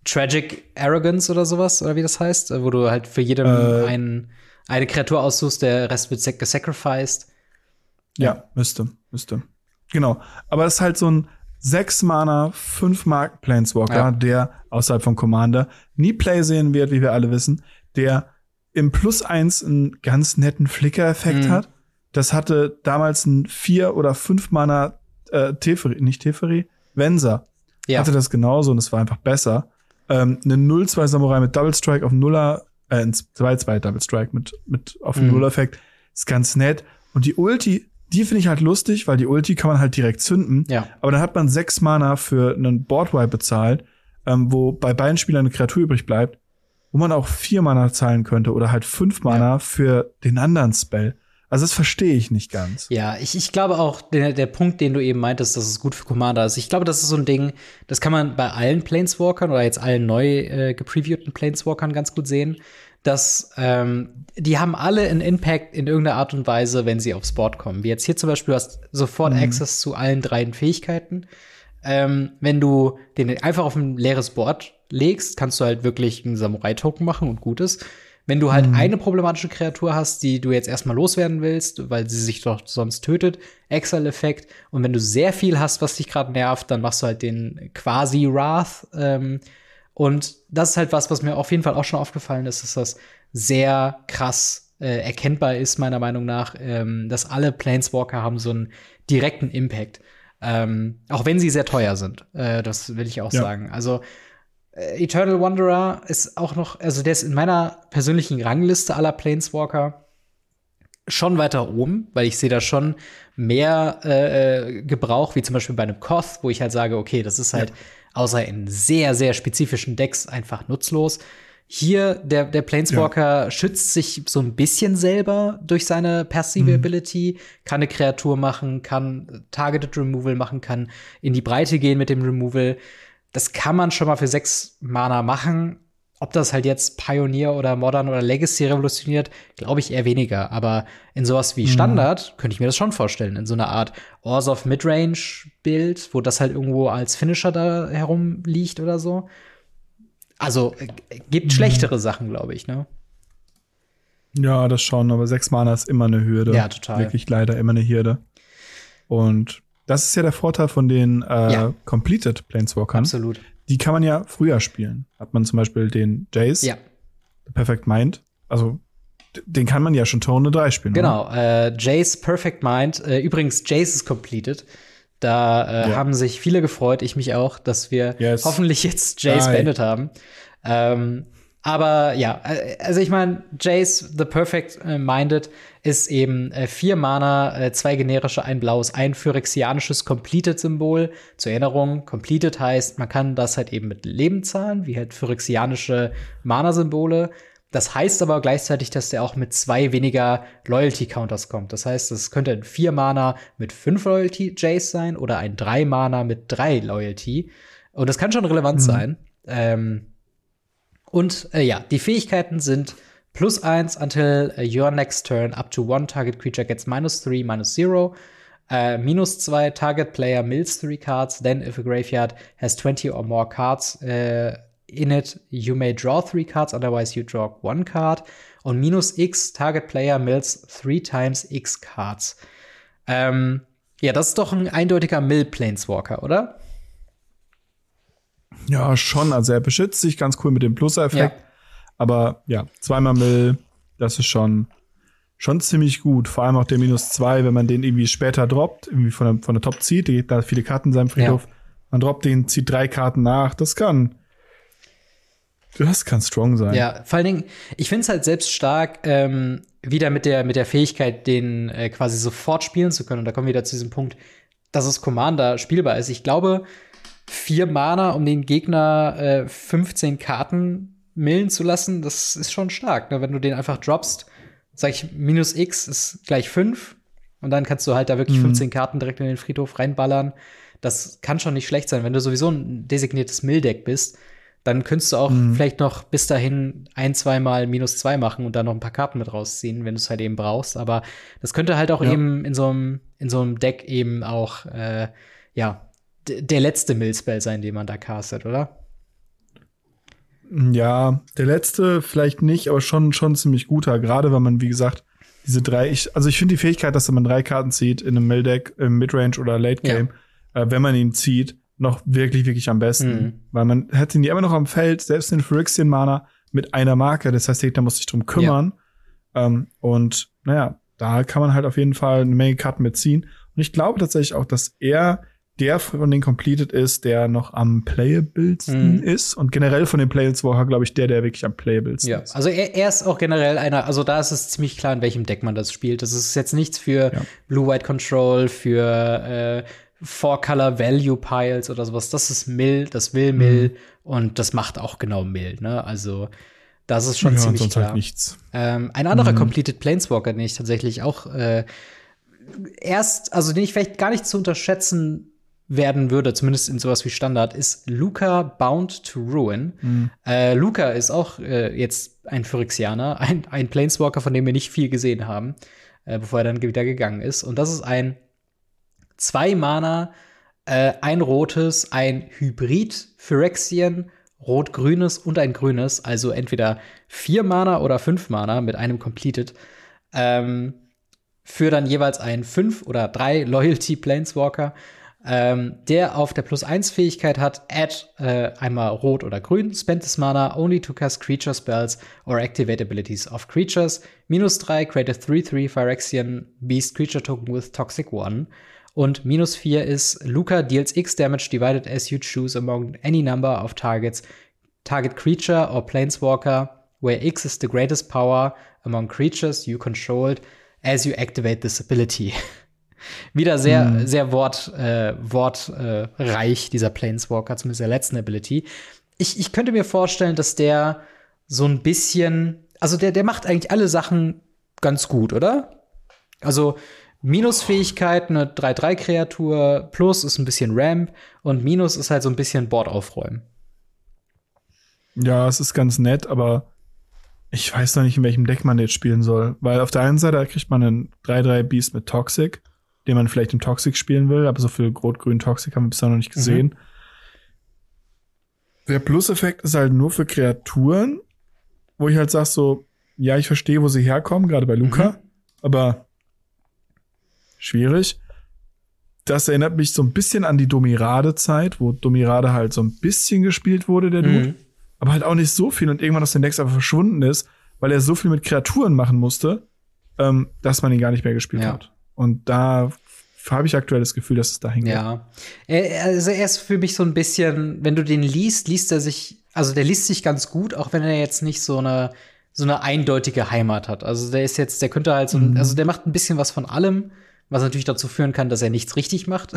Tragic Arrogance oder sowas, oder wie das heißt, wo du halt für jedem Äh. einen, eine Kreatur aussuchst, der Rest wird sac- gesacrificed. Ja, müsste, müsste. Genau. Aber es ist halt so ein 6 Mana, 5 Mark Planeswalker, Ja. der außerhalb von Commander nie Play sehen wird, wie wir alle wissen, der im Plus 1 einen ganz netten Flicker-Effekt Mhm. hat. Das hatte damals ein 4 oder 5 Mana äh, Teferi, nicht Teferi, Venser. Ja. Hatte das genauso und es war einfach besser. Ähm, eine 0-2 Samurai mit Double Strike auf Nuller, äh, ein 2-2 Double Strike mit, mit auf Mhm. Nuller-Effekt ist ganz nett. Und die Ulti, die finde ich halt lustig, weil die Ulti kann man halt direkt zünden. Ja. Aber dann hat man sechs Mana für einen Boardwipe bezahlt, ähm, wo bei beiden Spielern eine Kreatur übrig bleibt, wo man auch vier Mana zahlen könnte oder halt fünf Mana für den anderen Spell. Also das verstehe ich nicht ganz. Ja, ich, ich glaube auch, der, der Punkt, den du eben meintest, dass es gut für Commander ist, ich glaube, das ist so ein Ding, das kann man bei allen Planeswalkern oder jetzt allen neu äh, gepreviewten Planeswalkern ganz gut sehen, dass ähm, die haben alle einen Impact in irgendeiner Art und Weise, wenn sie aufs Board kommen. Wie jetzt hier zum Beispiel, du hast sofort Access zu allen drei Fähigkeiten. Ähm, wenn du den einfach auf ein leeres Board legst, kannst du halt wirklich einen Samurai-Token machen und gut ist. Wenn du halt eine problematische Kreatur hast, die du jetzt erstmal loswerden willst, weil sie sich doch sonst tötet, Exile-Effekt. Und wenn du sehr viel hast, was dich gerade nervt, dann machst du halt den quasi Wrath. Ähm, und das ist halt was, was mir auf jeden Fall auch schon aufgefallen ist, dass das sehr krass äh, erkennbar ist, meiner Meinung nach, ähm, dass alle Planeswalker haben so einen direkten Impact. Ähm, auch wenn sie sehr teuer sind. Äh, das will ich auch Ja. sagen. Also äh, Eternal Wanderer ist auch noch, also der ist in meiner persönlichen Rangliste aller Planeswalker schon weiter oben, weil ich sehe da schon mehr äh, äh, Gebrauch, wie zum Beispiel bei einem Koth, wo ich halt sage, okay, das ist halt außer in sehr, sehr spezifischen Decks einfach nutzlos. Hier, der, der Planeswalker schützt sich so ein bisschen selber durch seine passive Ability, kann eine Kreatur machen, kann Targeted Removal machen, kann in die Breite gehen mit dem Removal. Das kann man schon mal für sechs Mana machen. Ob das halt jetzt Pioneer oder Modern oder Legacy revolutioniert, glaube ich eher weniger. Aber in sowas wie Standard könnte ich mir das schon vorstellen. In so einer Art Ors of Midrange-Bild, wo das halt irgendwo als Finisher da herumliegt oder so. Also äh, gibt schlechtere Sachen, glaube ich, ne? Ja, das schon, aber sechs Mana ist immer eine Hürde. Ja, total. Wirklich leider immer eine Hürde. Und das ist ja der Vorteil von den äh, Ja. Completed Planeswalkern. Absolut. Die kann man ja früher spielen. Hat man zum Beispiel den Jace, Ja, Perfect Mind. Also, den kann man ja schon Turn 3 spielen. genau. Äh, Jace Perfect Mind. Äh, übrigens, Jace ist completed. Da äh, Ja. haben sich viele gefreut, ich mich auch, dass wir Yes. hoffentlich jetzt Jace Geil. beendet haben. Ähm, aber ja, äh, also ich meine, Jace the Perfect äh, Minded ist eben äh, vier Mana, äh, zwei generische, ein blaues, ein phyrexianisches Completed-Symbol. Zur Erinnerung, Completed heißt, man kann das halt eben mit Leben zahlen, wie halt phyrexianische Mana-Symbole. Das heißt aber gleichzeitig, dass der auch mit zwei weniger Loyalty-Counters kommt. Das heißt, es könnte ein vier Mana mit fünf Loyalty Jace sein oder ein drei Mana mit drei Loyalty. Und das kann schon relevant sein. Ähm, und äh, ja, die Fähigkeiten sind plus eins until uh, your next turn up to one target creature gets minus three, minus zero. Äh, minus zwei, target player mills three cards. Then if a graveyard has 20 or more cards äh, in it, you may draw three cards, otherwise you draw one card. Und minus x, target player mills three times x cards. Ähm, ja, das ist doch ein eindeutiger Mill-Planeswalker, oder? Ja, schon. Also er beschützt sich ganz cool mit dem Plus-Effekt. Ja. Aber ja, zweimal Mill, das ist schon, schon ziemlich gut. Vor allem auch der Minus zwei, wenn man den irgendwie später droppt, irgendwie von der, von der Top zieht, Gegner hat viele Karten in seinem Friedhof. Man droppt den, zieht drei Karten nach. Das kann. Das kann strong sein. Ja, vor allen Dingen, ich finde es halt selbst stark, ähm, wieder mit der, mit der Fähigkeit, den äh, quasi sofort spielen zu können. Und da kommen wir wieder zu diesem Punkt, dass es Commander spielbar ist. Ich glaube, vier Mana, um den Gegner äh, 15 Karten millen zu lassen, das ist schon stark. Ne? Wenn du den einfach droppst, sag ich, minus X ist gleich 5. Und dann kannst du halt da wirklich 15 Karten direkt in den Friedhof reinballern. Das kann schon nicht schlecht sein. Wenn du sowieso ein designiertes Mill-Deck bist, dann könntest du auch vielleicht noch bis dahin ein, zweimal minus zwei machen und dann noch ein paar Karten mit rausziehen, wenn du es halt eben brauchst. Aber das könnte halt auch Ja. eben in so einem, in so einem Deck eben auch, äh, ja, der letzte Mill-Spell sein, den man da castet, oder? Ja, der letzte vielleicht nicht, aber schon, schon ziemlich guter. Gerade wenn man, wie gesagt, diese drei, ich, also ich finde die Fähigkeit, dass man drei Karten zieht in einem Mill-Deck, im Midrange oder Late Game, ja. äh, wenn man ihn zieht, noch wirklich, wirklich am besten. Mhm. Weil man hätte ihn ja immer noch am Feld, selbst den Phyrexian Mana mit einer Marke. Das heißt, der Gegner muss sich drum kümmern. Ja. Ähm, und naja, da kann man halt auf jeden Fall eine Menge Karten mitziehen. Und ich glaube tatsächlich auch, dass er der von den Completed ist, der noch am playablesten mhm. ist. Und generell von den Planeswalker, glaube ich, der, der wirklich am playablesten ja. ist. Also er, er, ist auch generell einer, also da ist es ziemlich klar, in welchem Deck man das spielt. Das ist jetzt nichts für ja. Blue-White Control, für äh, Four-Color Value Piles oder sowas. Das ist Mill, das will Mill mhm. und das macht auch genau Mill, ne? Also das ist schon ja, ziemlich sonst halt klar. Halt nichts. Ähm, ein anderer mhm. Completed Planeswalker, den ich tatsächlich auch äh, erst, also den ich vielleicht gar nicht zu unterschätzen werden würde, zumindest in sowas wie Standard, ist Luca Bound to Ruin. Mhm. Äh, Luca ist auch äh, jetzt ein Phyrexianer, ein, ein Planeswalker, von dem wir nicht viel gesehen haben, äh, bevor er dann wieder gegangen ist. Und das ist ein zwei Mana, äh, ein rotes, ein Hybrid Phyrexian, rot-grünes und ein grünes, also entweder vier Mana oder fünf Mana mit einem Completed. Ähm, für dann jeweils einen fünf oder drei [LAUGHS] Loyalty Planeswalker ähm, der auf der Plus 1 Fähigkeit hat, add äh, einmal rot oder grün, spend this mana only to cast creature spells or activate abilities of creatures. Minus 3, create a 3-3 Phyrexian Beast Creature Token with Toxic 1. Und minus 4 ist, Luca deals X damage divided as you choose among any number of targets, target creature or planeswalker, where X is the greatest power among creatures you controlled as you activate this ability. [LAUGHS] Wieder sehr, mhm. sehr wort, äh, wortreich, äh, dieser Planeswalker, zumindest der letzten Ability. Ich, ich könnte mir vorstellen, dass der so ein bisschen, also der, der macht eigentlich alle Sachen ganz gut, oder? Also Minusfähigkeit, eine 3-3-Kreatur, Plus ist ein bisschen Ramp und Minus ist halt so ein bisschen Board aufräumen. Ja, es ist ganz nett, aber ich weiß noch nicht, in welchem Deck man jetzt spielen soll. Weil auf der einen Seite kriegt man einen 3-3 Beast mit Toxic den man vielleicht im Toxic spielen will, aber so viel Rot-Grün Toxic haben wir bisher noch nicht gesehen. Mhm. Der Plus-Effekt ist halt nur für Kreaturen, wo ich halt sag so, ja, ich verstehe, wo sie herkommen, gerade bei Luca, mhm. aber schwierig. Das erinnert mich so ein bisschen an die Domirade-Zeit, wo Domirade halt so ein bisschen gespielt wurde, der Dude. Mhm. Aber halt auch nicht so viel und irgendwann aus den Decks einfach verschwunden ist, weil er so viel mit Kreaturen machen musste, ähm, dass man ihn gar nicht mehr gespielt ja. hat. Und da habe ich aktuell das Gefühl, dass es dahin geht. Ja. Also er ist für mich so ein bisschen, wenn du den liest, liest er sich, also der liest sich ganz gut, auch wenn er jetzt nicht so eine, so eine eindeutige Heimat hat. Also der ist jetzt, der könnte halt so, mhm. also der macht ein bisschen was von allem, was natürlich dazu führen kann, dass er nichts richtig macht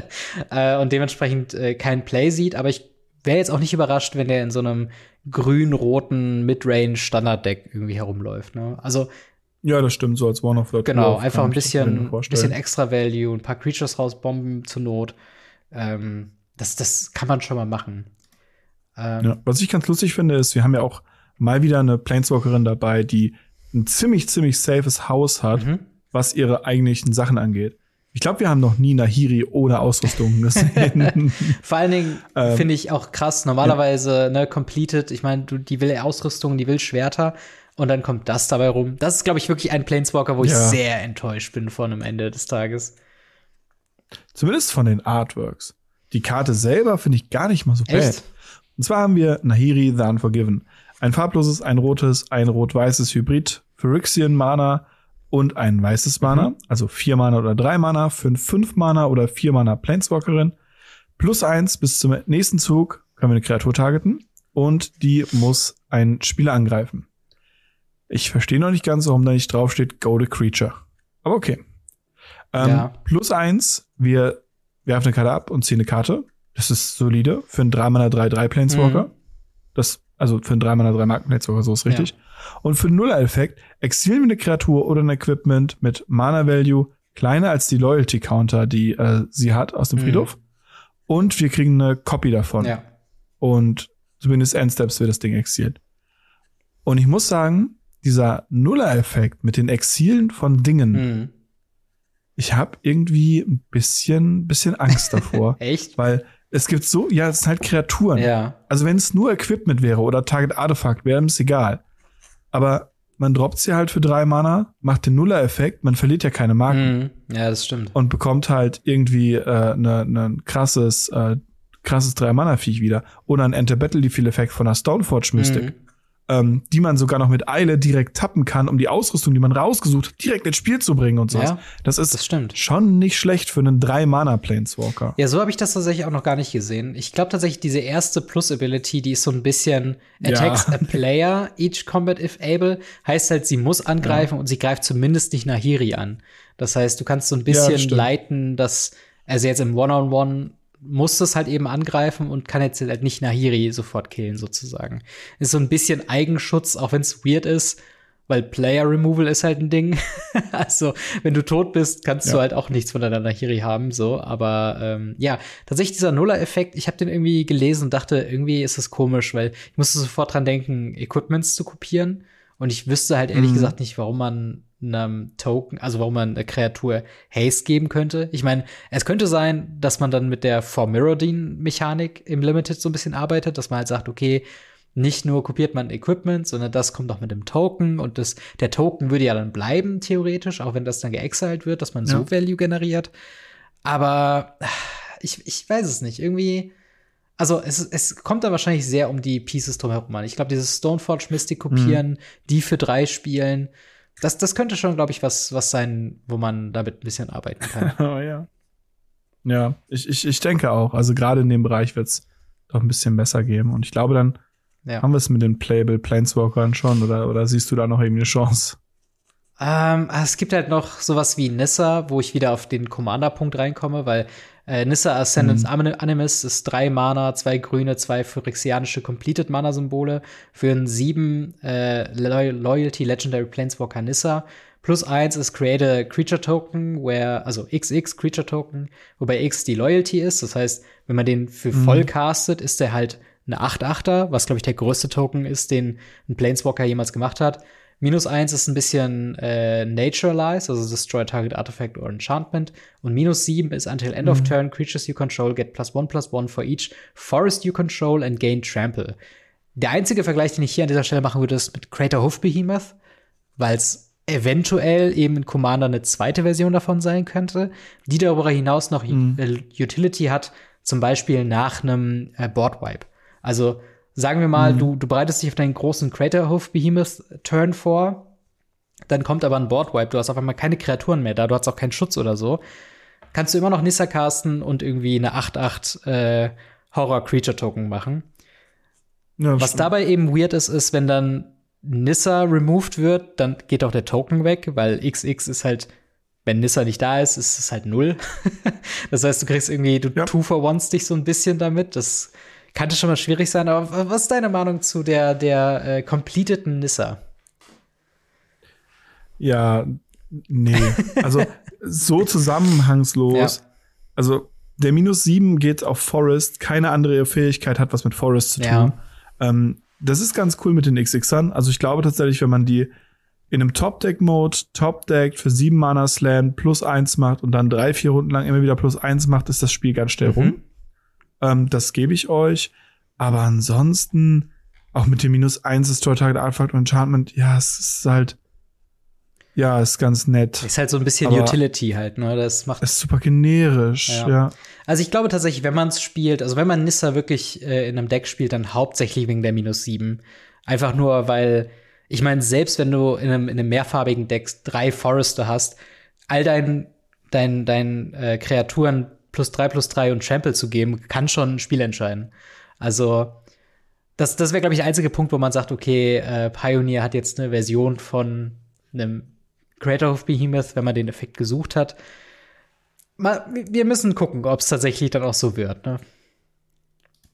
[LAUGHS] äh, und dementsprechend äh, kein Play sieht. Aber ich wäre jetzt auch nicht überrascht, wenn der in so einem grün-roten Midrange Standard-Deck irgendwie herumläuft. Ne? Also ja, das stimmt, so als of the Genau, einfach ein bisschen, bisschen extra Value, ein paar Creatures rausbomben zur Not. Ähm, das, das kann man schon mal machen. Ähm, ja, was ich ganz lustig finde, ist, wir haben ja auch mal wieder eine Planeswalkerin dabei, die ein ziemlich, ziemlich safes Haus hat, mhm. Was ihre eigentlichen Sachen angeht. Ich glaube, wir haben noch nie Nahiri ohne Ausrüstung [LAUGHS] gesehen. Vor allen Dingen ähm, finde ich auch krass. Normalerweise, ja. ne, completed, ich meine, die will Ausrüstung, die will Schwerter. Und dann kommt das dabei rum. Das ist, glaube ich, wirklich ein Planeswalker, wo ich ja. sehr enttäuscht bin von am Ende des Tages. Zumindest von den Artworks. Die Karte selber finde ich gar nicht mal so bad. Und zwar haben wir Nahiri the Unforgiven. Ein farbloses, ein rotes, ein rot-weißes Hybrid, Phyrexian Mana und ein weißes Mana. Mhm. Also vier Mana oder drei Mana, fünf, fünf Mana oder vier Mana Planeswalkerin. Plus eins bis zum nächsten Zug können wir eine Kreatur targeten und die muss einen Spieler angreifen. Ich verstehe noch nicht ganz, warum da nicht draufsteht Go the Creature. Aber okay. Ähm, ja. Plus eins, wir werfen eine Karte ab und ziehen eine Karte. Das ist solide für einen 3 Mana 3-3 Planeswalker. Mhm. Das, also für einen 3 Mana 3 Marken Planeswalker, so ist richtig. Ja. Und für einen Nuller-Effekt exilieren wir eine Kreatur oder ein Equipment mit Mana-Value kleiner als die Loyalty-Counter, die äh, sie hat aus dem mhm. Friedhof. Und wir kriegen eine Copy davon. Ja. Und zumindest Endsteps wird das Ding exiliert. Und ich muss sagen, dieser Nuller-Effekt mit den Exilen von Dingen. Mhm. Ich habe irgendwie ein bisschen, bisschen Angst davor. [LAUGHS] Echt? Weil es gibt so, ja, es sind halt Kreaturen. Ja. Also wenn es nur Equipment wäre oder Target Artefakt, wäre es egal. Aber man droppt sie halt für drei Mana, macht den Nuller-Effekt, man verliert ja keine Marken. Mhm. Ja, das stimmt. Und bekommt halt irgendwie äh, ne, ne krasses, äh, krasses Drei-Mana-Viech wieder. Oder ein Enter-Battle-Effekt von einer Stoneforge Mystic. Mhm ähm, die man sogar noch mit Eile direkt tappen kann, um die Ausrüstung, die man rausgesucht hat, direkt ins Spiel zu bringen und so. Ja, das ist das stimmt. schon nicht schlecht für einen drei Mana Planeswalker. Ja, so habe ich das tatsächlich auch noch gar nicht gesehen. Ich glaube tatsächlich diese erste Plus Ability, die ist so ein bisschen attacks ja. a player each combat if able, heißt halt, sie muss angreifen ja. und sie greift zumindest nicht Nahiri an. Das heißt, du kannst so ein bisschen leiten, dass also jetzt im One-on-One -on -One muss das halt eben angreifen und kann jetzt halt nicht Nahiri sofort killen, sozusagen. Ist so ein bisschen Eigenschutz, auch wenn es weird ist, weil Player Removal ist halt ein Ding. [LAUGHS] also, wenn du tot bist, kannst ja. du halt auch nichts von deiner Nahiri haben, so. Aber ähm, ja, tatsächlich dieser Nuller-Effekt, ich habe den irgendwie gelesen und dachte, irgendwie ist das komisch, weil ich musste sofort dran denken, Equipments zu kopieren. Und ich wüsste halt ehrlich mhm. gesagt nicht, warum man einem Token, also warum man eine Kreatur Haste geben könnte. Ich meine, es könnte sein, dass man dann mit der For-Mirrodin-Mechanik im Limited so ein bisschen arbeitet, dass man halt sagt, okay, nicht nur kopiert man Equipment, sondern das kommt auch mit dem Token und das, der Token würde ja dann bleiben, theoretisch, auch wenn das dann geexiled wird, dass man ja. so Value generiert. Aber ich, ich weiß es nicht. Irgendwie, also es, es kommt da wahrscheinlich sehr um die Pieces drumherum an. Ich glaube, dieses Stoneforge Mystic kopieren, mhm. die für drei spielen, das, das könnte schon, glaube ich, was, was sein, wo man damit ein bisschen arbeiten kann. [LAUGHS] oh, ja. Ja, ich, ich, ich denke auch. Also gerade in dem Bereich wird es doch ein bisschen besser geben. Und ich glaube, dann ja. haben wir es mit den Playable Planeswalkern schon. Oder, oder siehst du da noch irgendwie eine Chance? Ähm, es gibt halt noch sowas wie Nissa, wo ich wieder auf den Commander-Punkt reinkomme, weil äh, Nissa Ascendance mhm. Animus ist drei Mana, zwei grüne, zwei phyrexianische Completed Mana-Symbole für ein sieben äh, Loyalty Legendary Planeswalker Nissa. Plus eins ist Create a Creature Token, where, also XX Creature Token, wobei X die Loyalty ist. Das heißt, wenn man den für mhm. voll castet, ist der halt eine 8-8er, was glaube ich der größte Token ist, den ein Planeswalker jemals gemacht hat. Minus eins ist ein bisschen äh, Naturalize, also Destroy Target Artifact or Enchantment. Und minus sieben ist Until End mhm. of Turn, Creatures you control get plus one plus one for each Forest you control and gain Trample. Der einzige Vergleich, den ich hier an dieser Stelle machen würde, ist mit Crater Hoof Behemoth, weil es eventuell eben in Commander eine zweite Version davon sein könnte, die darüber hinaus noch mhm. Utility hat, zum Beispiel nach einem äh, Board Wipe. Also Sagen wir mal, mhm. du, du bereitest dich auf deinen großen Craterhoof Behemoth Turn vor, dann kommt aber ein Boardwipe, du hast auf einmal keine Kreaturen mehr da, du hast auch keinen Schutz oder so. Kannst du immer noch Nissa casten und irgendwie eine 8-8 äh, Horror Creature Token machen. Ja, Was stimmt. dabei eben weird ist, ist, wenn dann Nissa removed wird, dann geht auch der Token weg, weil XX ist halt, wenn Nissa nicht da ist, ist es halt null. [LAUGHS] das heißt, du kriegst irgendwie, du ja. two for ones dich so ein bisschen damit. Das kann das schon mal schwierig sein, aber was ist deine Meinung zu der, der äh, completeden Nissa? Ja, nee. Also so zusammenhangslos. Ja. Also der minus 7 geht auf Forest, keine andere Fähigkeit hat was mit Forest zu tun. Ja. Ähm, das ist ganz cool mit den XXern. Also ich glaube tatsächlich, wenn man die in einem Top-Deck-Mode, Top-Deck für 7 Mana Slam plus 1 macht und dann drei, vier Runden lang immer wieder plus 1 macht, ist das Spiel ganz schnell mhm. rum. Ähm, das gebe ich euch. Aber ansonsten, auch mit dem minus 1 ist Toy Target Artifact und Enchantment, ja, es ist halt, ja, ist ganz nett. Ist halt so ein bisschen Utility halt, ne? Das macht. Ist super generisch, ja. ja. Also ich glaube tatsächlich, wenn man es spielt, also wenn man Nissa wirklich äh, in einem Deck spielt, dann hauptsächlich wegen der minus 7. Einfach nur, weil, ich meine, selbst wenn du in einem, in einem mehrfarbigen Deck drei Forester hast, all dein, dein, dein äh, Kreaturen plus drei plus drei und Trample zu geben, kann schon ein Spiel entscheiden. Also, das, das wäre, glaube ich, der einzige Punkt, wo man sagt, okay, äh, Pioneer hat jetzt eine Version von einem Creator of Behemoth, wenn man den Effekt gesucht hat. Mal, wir müssen gucken, ob es tatsächlich dann auch so wird. Ne?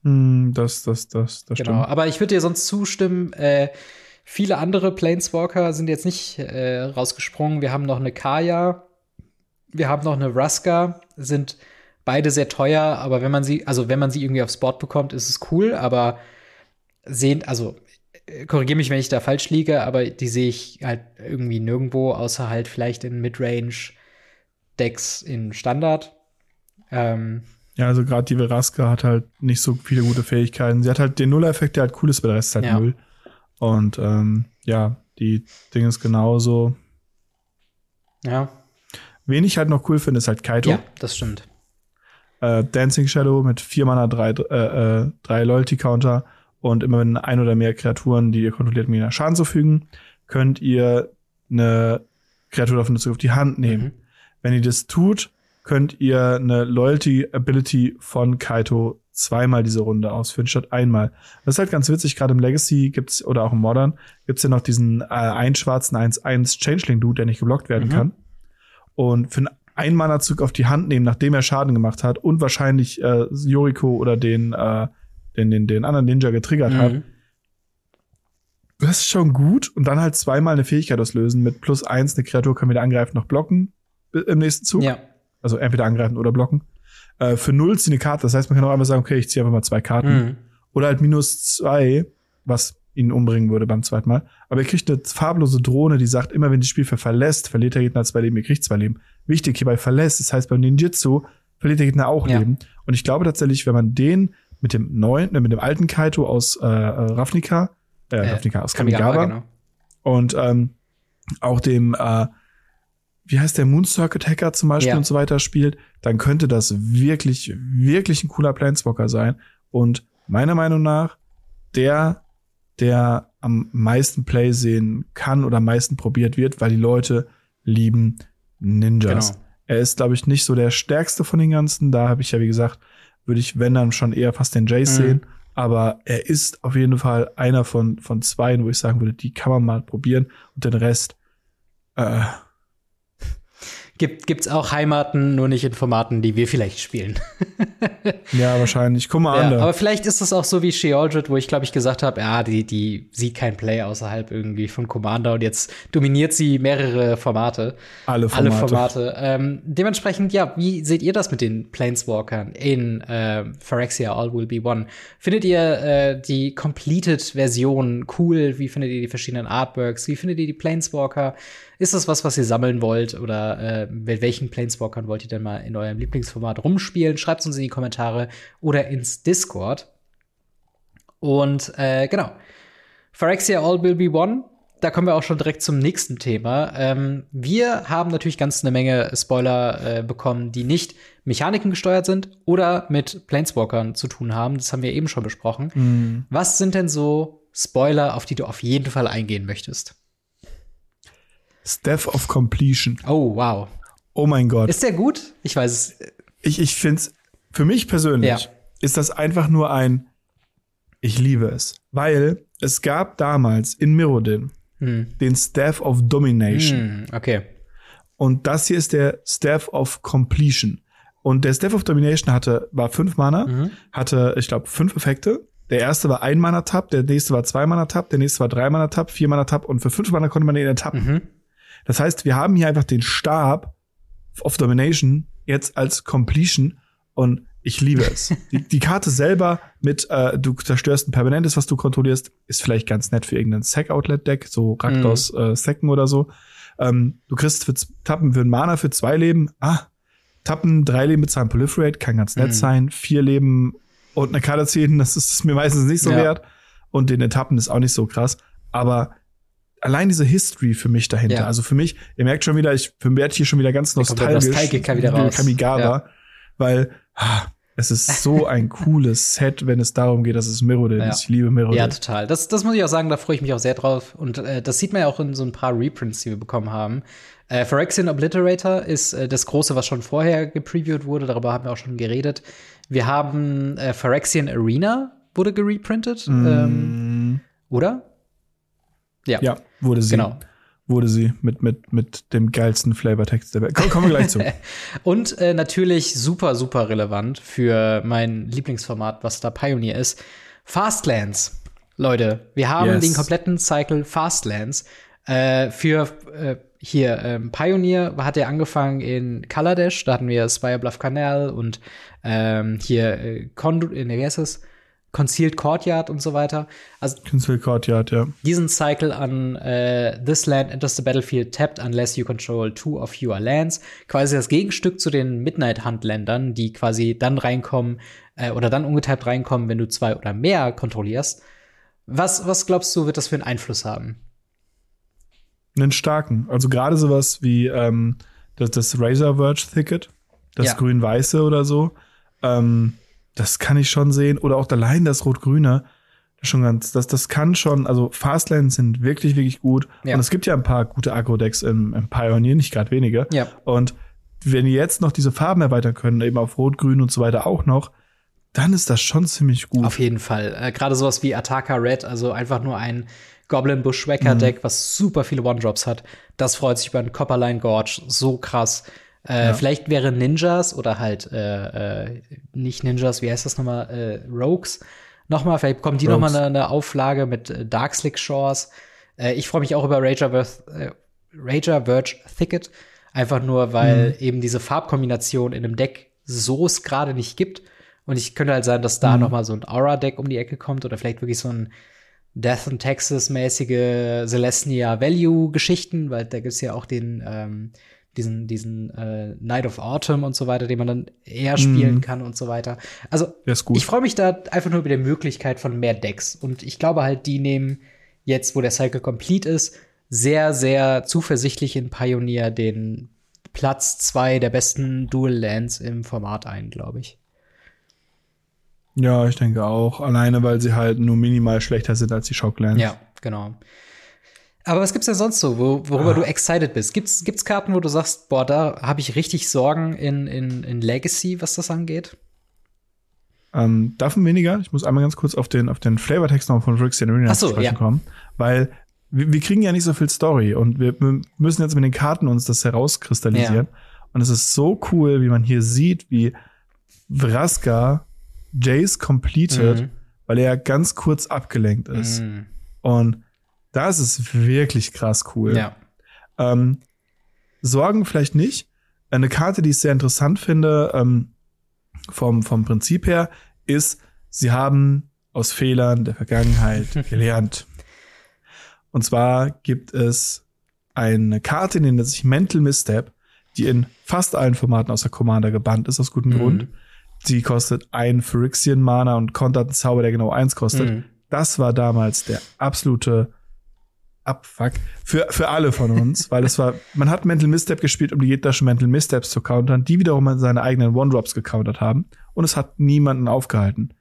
Mm, das, das, das, das genau. Stimmt. Aber ich würde dir sonst zustimmen. Äh, viele andere Planeswalker sind jetzt nicht äh, rausgesprungen. Wir haben noch eine Kaya, wir haben noch eine Ruska, sind beide sehr teuer, aber wenn man sie, also wenn man sie irgendwie aufs Board bekommt, ist es cool, aber sehen, also äh, korrigiere mich, wenn ich da falsch liege, aber die sehe ich halt irgendwie nirgendwo, außer halt vielleicht in Midrange-Decks in Standard. Ähm, ja, also gerade die Veraska hat halt nicht so viele gute Fähigkeiten. Sie hat halt den Nuller-Effekt, der halt cool ist, aber der Rest ist halt ja. null. Und ähm, ja, Die Ding ist genauso. Ja. Wen ich halt noch cool finde, ist halt Kaito. Ja, das stimmt. Äh, Dancing Shadow mit 4 Mana, 3 äh, äh, drei Loyalty-Counter und immer wenn ein oder mehr Kreaturen, die ihr kontrolliert, mir Schaden zufügen, könnt ihr eine Kreatur davon auf die Hand nehmen. Mhm. Wenn ihr das tut, könnt ihr eine Loyalty Ability von Kaito zweimal diese Runde ausführen, statt einmal. Das ist halt ganz witzig, gerade im Legacy gibt's, oder auch im Modern, gibt's ja noch diesen äh, einen schwarzen 1-1 Changeling-Dude, der nicht geblockt werden Mhm. kann. Und für einen Einmanerzug auf die Hand nehmen, nachdem er Schaden gemacht hat und wahrscheinlich äh, Yoriko oder den, äh, den, den, den anderen Ninja getriggert hat, Mhm. das ist schon gut. Und dann halt zweimal eine Fähigkeit auslösen mit plus eins, eine Kreatur kann wieder angreifen, noch blocken äh, im nächsten Zug. Ja. Also entweder angreifen oder blocken. Äh, für null ziehe eine Karte. Das heißt, man kann auch einfach sagen, okay, ich ziehe einfach mal zwei Karten. Mhm. Oder halt minus zwei, was ihn umbringen würde beim zweiten Mal. Aber ihr kriegt eine farblose Drohne, die sagt, immer wenn die Spielfeld verlässt, verliert der Gegner zwei Leben, ihr kriegt zwei Leben. Wichtig hierbei verlässt, das heißt beim Ninjutsu verliert der Gegner auch Ja. Leben. Und ich glaube tatsächlich, wenn man den mit dem neuen, äh, mit dem alten Kaito aus äh, äh, Ravnica, äh, Äh, Ravnica aus Kamigawa, Kamigawa, genau. und ähm, auch dem, äh, wie heißt der Moon Circuit Hacker zum Beispiel Ja. und so weiter spielt, dann könnte das wirklich, wirklich ein cooler Planeswalker sein. Und meiner Meinung nach, der, der am meisten Play sehen kann oder am meisten probiert wird, weil die Leute lieben Ninjas. Genau. Er ist, glaube ich, nicht so der stärkste von den ganzen. Da habe ich ja, wie gesagt, würde ich, wenn dann schon eher fast den Jace Mhm. sehen. Aber er ist auf jeden Fall einer von, von zwei, wo ich sagen würde, die kann man mal probieren. Und den Rest, äh, Gibt, gibt's auch Heimaten, nur nicht in Formaten, die wir vielleicht spielen. [LAUGHS] ja, wahrscheinlich. Guck mal Ja, an. aber vielleicht ist es auch so wie Sheoldred, wo ich glaube ich gesagt habe, ja, die, die sieht kein Play außerhalb irgendwie von Commander und jetzt dominiert sie mehrere Formate. Alle Alle Formate. Formate. Ähm, dementsprechend, ja, wie seht ihr das mit den Planeswalkern in äh, Phyrexia All Will Be One? Findet ihr äh, die Completed-Version cool? Wie findet ihr die verschiedenen Artworks? Wie findet ihr die Planeswalker? Ist das was, was ihr sammeln wollt? Oder äh, mit welchen Planeswalkern wollt ihr denn mal in eurem Lieblingsformat rumspielen? Schreibt uns in die Kommentare oder ins Discord. Und äh, genau. Phyrexia All Will Be One. Da kommen wir auch schon direkt zum nächsten Thema. Ähm, wir haben natürlich ganz eine Menge Spoiler äh, bekommen, die nicht Mechaniken gesteuert sind oder mit Planeswalkern zu tun haben. Das haben wir eben schon besprochen. Mhm. Was sind denn so Spoiler, auf die du auf jeden Fall eingehen möchtest? Staff of Completion. Oh, wow. Oh mein Gott. Ist der gut? Ich weiß es. ich, ich find's, für mich persönlich Ja. ist das einfach nur ein, ich liebe es. Weil es gab damals in Mirrodin Hm. den Staff of Domination. Hm, okay. Und das hier ist der Staff of Completion. Und der Staff of Domination hatte, war fünf Mana, Mhm. hatte, ich glaube, fünf Effekte. Der erste war ein Mana Tab, der nächste war zwei Mana Tab, der nächste war drei Mana Tab, vier Mana Tab und für fünf Mana konnte man den tappen. Mhm. Das heißt, wir haben hier einfach den Stab of Domination jetzt als Completion und ich liebe es. [LAUGHS] die, die Karte selber mit, äh, du zerstörst ein Permanentes, was du kontrollierst, ist vielleicht ganz nett für irgendein Sack-Outlet-Deck, so Rakdos äh, Sacken oder so. Ähm, du kriegst für Tappen für ein Mana für zwei Leben. Ah, Tappen, drei Leben bezahlen Proliferate, kann ganz nett Mhm. sein. Vier Leben und eine Karte ziehen, das ist mir meistens nicht so Ja. wert. Und den Etappen ist auch nicht so krass. Aber allein diese History für mich dahinter. Ja. Also für mich, ihr merkt schon wieder, ich werde hier schon wieder ganz nostalgisch. Nostalgiker wieder raus. Ja. weil ah, es ist so ein cooles Set, wenn es darum geht, dass es Mirrodin Ja. ist. Ich liebe Mirrodin. Ja, total. Das, das muss ich auch sagen, da freue ich mich auch sehr drauf. Und äh, das sieht man ja auch in so ein paar Reprints, die wir bekommen haben. Äh, Phyrexian Obliterator ist äh, das große, was schon vorher gepreviewt wurde. Darüber haben wir auch schon geredet. Wir haben äh, Phyrexian Arena wurde gereprintet. Ähm, Mm, oder? Ja. ja, wurde sie. Genau. Wurde sie mit, mit, mit dem geilsten Flavortext der Welt. Komm, kommen wir gleich zu. [LAUGHS] Und äh, natürlich super, super relevant für mein Lieblingsformat, was da Pioneer ist. Fastlands. Leute, wir haben Yes. den kompletten Cycle Fastlands. Äh, für äh, hier, ähm, Pioneer hat er angefangen in Kaladesh, da hatten wir Spire Bluff Canal und ähm, hier äh, Condu äh, nee, wie heißt es? Concealed Courtyard und so weiter. Also Kinsville Courtyard, ja. diesen Cycle an äh, This Land enters the battlefield tapped unless you control two of your lands. Quasi das Gegenstück zu den Midnight Hunt Ländern, die quasi dann reinkommen äh, oder dann ungetappt reinkommen, wenn du zwei oder mehr kontrollierst. Was, was glaubst du, wird das für einen Einfluss haben? einen starken. Also gerade sowas wie ähm, das, das Razor Verge Thicket, das Ja. grün-weiße oder so. Ähm, das kann ich schon sehen. Oder auch allein das rot-grüne. Das Schon ganz, das, das kann schon, also Fastlanes sind wirklich, wirklich gut. Ja. Und es gibt ja ein paar gute Agro-Decks im, im Pioneer, nicht gerade wenige. Ja. Und wenn die jetzt noch diese Farben erweitern können, eben auf Rot, Grün und so weiter auch noch, dann ist das schon ziemlich gut. Auf jeden Fall. Äh, Gerade sowas wie Ataka Red, also einfach nur ein Goblin Bushwhacker Deck, was super viele One-Drops hat. Das freut sich über einen Copperline Gorge so krass. Äh, Vielleicht wäre Ninjas oder halt äh, äh, nicht Ninjas, wie heißt das nochmal? Äh, Rogues. Nochmal, vielleicht bekommen die nochmal eine, eine Auflage mit äh, Darkslick Shores. Äh, ich freue mich auch über Rager, Verth, äh, Rager Verge Thicket. Einfach nur, weil eben diese Farbkombination in einem Deck so es gerade nicht gibt. Und ich könnte halt sein, dass da noch mal so ein Aura-Deck um die Ecke kommt oder vielleicht wirklich so ein Death and Texas-mäßige Celestia Value-Geschichten, weil da gibt's ja auch den, ähm, diesen, diesen äh, Night of Autumn und so weiter, den man dann eher spielen kann und so weiter. Also Der ist gut. ich freue mich da einfach nur über die Möglichkeit von mehr Decks. Und ich glaube halt, die nehmen jetzt, wo der Cycle complete ist, sehr, sehr zuversichtlich in Pioneer den Platz zwei der besten Dual Lands im Format ein, glaube ich. Ja, ich denke auch. Alleine, weil sie halt nur minimal schlechter sind als die Shocklands. Ja, genau. Aber was gibt's denn sonst so, wo, worüber du excited bist? Gibt's, gibt's Karten, wo du sagst, boah, da habe ich richtig Sorgen in, in, in Legacy, was das angeht? Ähm, davon weniger. Ich muss einmal ganz kurz auf den, auf den Flavortext noch von Phyrexian Arena so, zu sprechen ja. kommen. Weil wir, wir kriegen ja nicht so viel Story und wir, wir müssen jetzt mit den Karten uns das herauskristallisieren. Und es ist so cool, wie man hier sieht, wie Vraska Jace completed, Mhm. weil er ganz kurz abgelenkt ist. Mhm. Und das ist wirklich krass cool. Ja. Ähm, Sorgen vielleicht nicht. Eine Karte, die ich sehr interessant finde, ähm, vom, vom Prinzip her, ist, sie haben aus Fehlern der Vergangenheit [LAUGHS] gelernt. Und zwar gibt es eine Karte, die nennt sich Mental Misstep, die in fast allen Formaten außer Commander gebannt ist, aus gutem Mhm. Grund. Sie kostet ein Phyrexian Mana und kontert einen Zauber, der genau eins kostet. Mhm. Das war damals der absolute Abfuck für, für alle von uns, [LAUGHS] weil es war, man hat Mental Misstep gespielt, um die gegnerischen Mental Missteps zu countern, die wiederum seine eigenen One-Drops gecountert haben und es hat niemanden aufgehalten.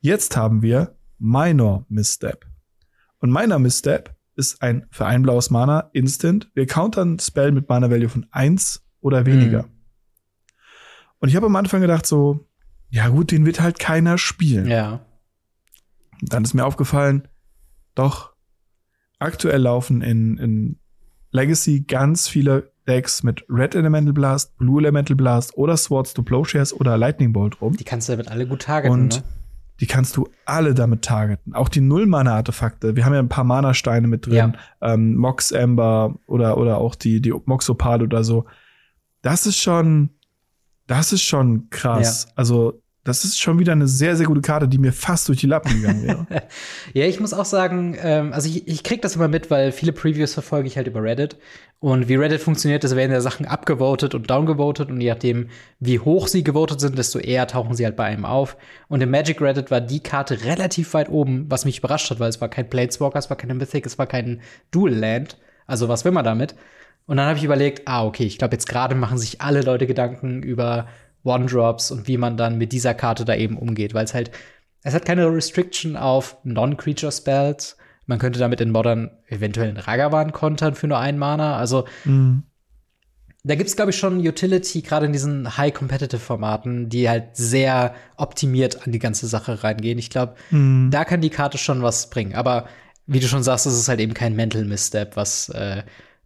Jetzt haben wir Minor Misstep. Und Minor Misstep ist ein für ein blaues Mana Instant. Wir countern Spell mit Mana Value von eins oder weniger. Mhm. Und ich habe am Anfang gedacht so, ja gut, den wird halt keiner spielen. Ja. Dann ist mir aufgefallen, doch, aktuell laufen in, in Legacy ganz viele Decks mit Red Elemental Blast, Blue Elemental Blast oder Swords to Plowshares oder Lightning Bolt rum. Die kannst du damit alle gut targeten, Und ne? die kannst du alle damit targeten. Auch die Null-Mana-Artefakte. Wir haben ja ein paar Mana-Steine mit drin. Ähm, Mox Ember oder, oder auch die, die Moxopal oder so. Das ist schon, das ist schon krass. Also, das ist schon wieder eine sehr, sehr gute Karte, die mir fast durch die Lappen gegangen wäre. [LAUGHS] Ja, ich muss auch sagen, ähm, also ich, ich krieg das immer mit, weil viele Previews verfolge ich halt über Reddit. Und wie Reddit funktioniert, ist, werden ja Sachen abgevotet und downgevotet und je nachdem, wie hoch sie gewotet sind, desto eher tauchen sie halt bei einem auf. Und im Magic Reddit war die Karte relativ weit oben, was mich überrascht hat, weil es war kein Planeswalker, es war keine Mythic, es war kein Dual Land. Also was will man damit? Und dann habe ich überlegt, ah, okay, ich glaube, jetzt gerade machen sich alle Leute Gedanken über One-Drops und wie man dann mit dieser Karte da eben umgeht, weil es halt es hat keine Restriction auf Non-Creature Spells. Man könnte damit in Modern eventuell einen Ragavan kontern für nur einen Mana. Also Mhm. da gibt's glaube ich, schon Utility, gerade in diesen High-Competitive-Formaten, die halt sehr optimiert an die ganze Sache reingehen. Ich glaube, Mhm. da kann die Karte schon was bringen. Aber wie du schon sagst, es ist halt eben kein Mental Misstep, was äh,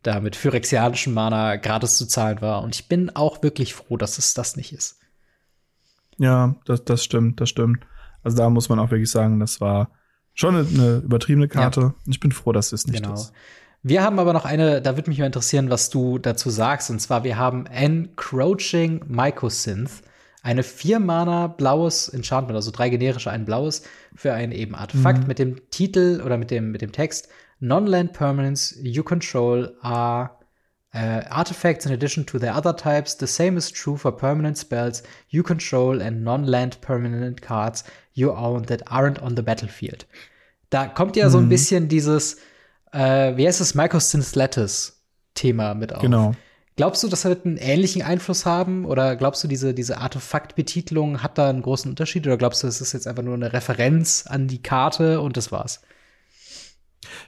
da mit phyrexianischem Mana gratis zu zahlen war. Und ich bin auch wirklich froh, dass es das nicht ist. Ja, das, das stimmt, das stimmt. Also da muss man auch wirklich sagen, das war schon eine, eine übertriebene Karte. Ich bin froh, dass es nicht Genau. ist. Wir haben aber noch eine, da würde mich mal interessieren, was du dazu sagst. Und zwar, wir haben Encroaching Mycosynth. Eine vier Mana blaues Enchantment, also drei generische, ein blaues für ein eben Artefakt mit dem Titel oder mit dem, mit dem Text Non-Land Permanents you control are uh, artifacts in addition to their other types. The same is true for permanent spells you control and non-land permanent cards you own that aren't on the battlefield. Da kommt ja so ein bisschen dieses, äh, wie heißt es, Microsynth-Lattice-Thema mit auf. Genau. Glaubst du, das wird einen ähnlichen Einfluss haben? Oder glaubst du, diese, diese Artefaktbetitlung hat da einen großen Unterschied? Oder glaubst du, es ist jetzt einfach nur eine Referenz an die Karte und das war's?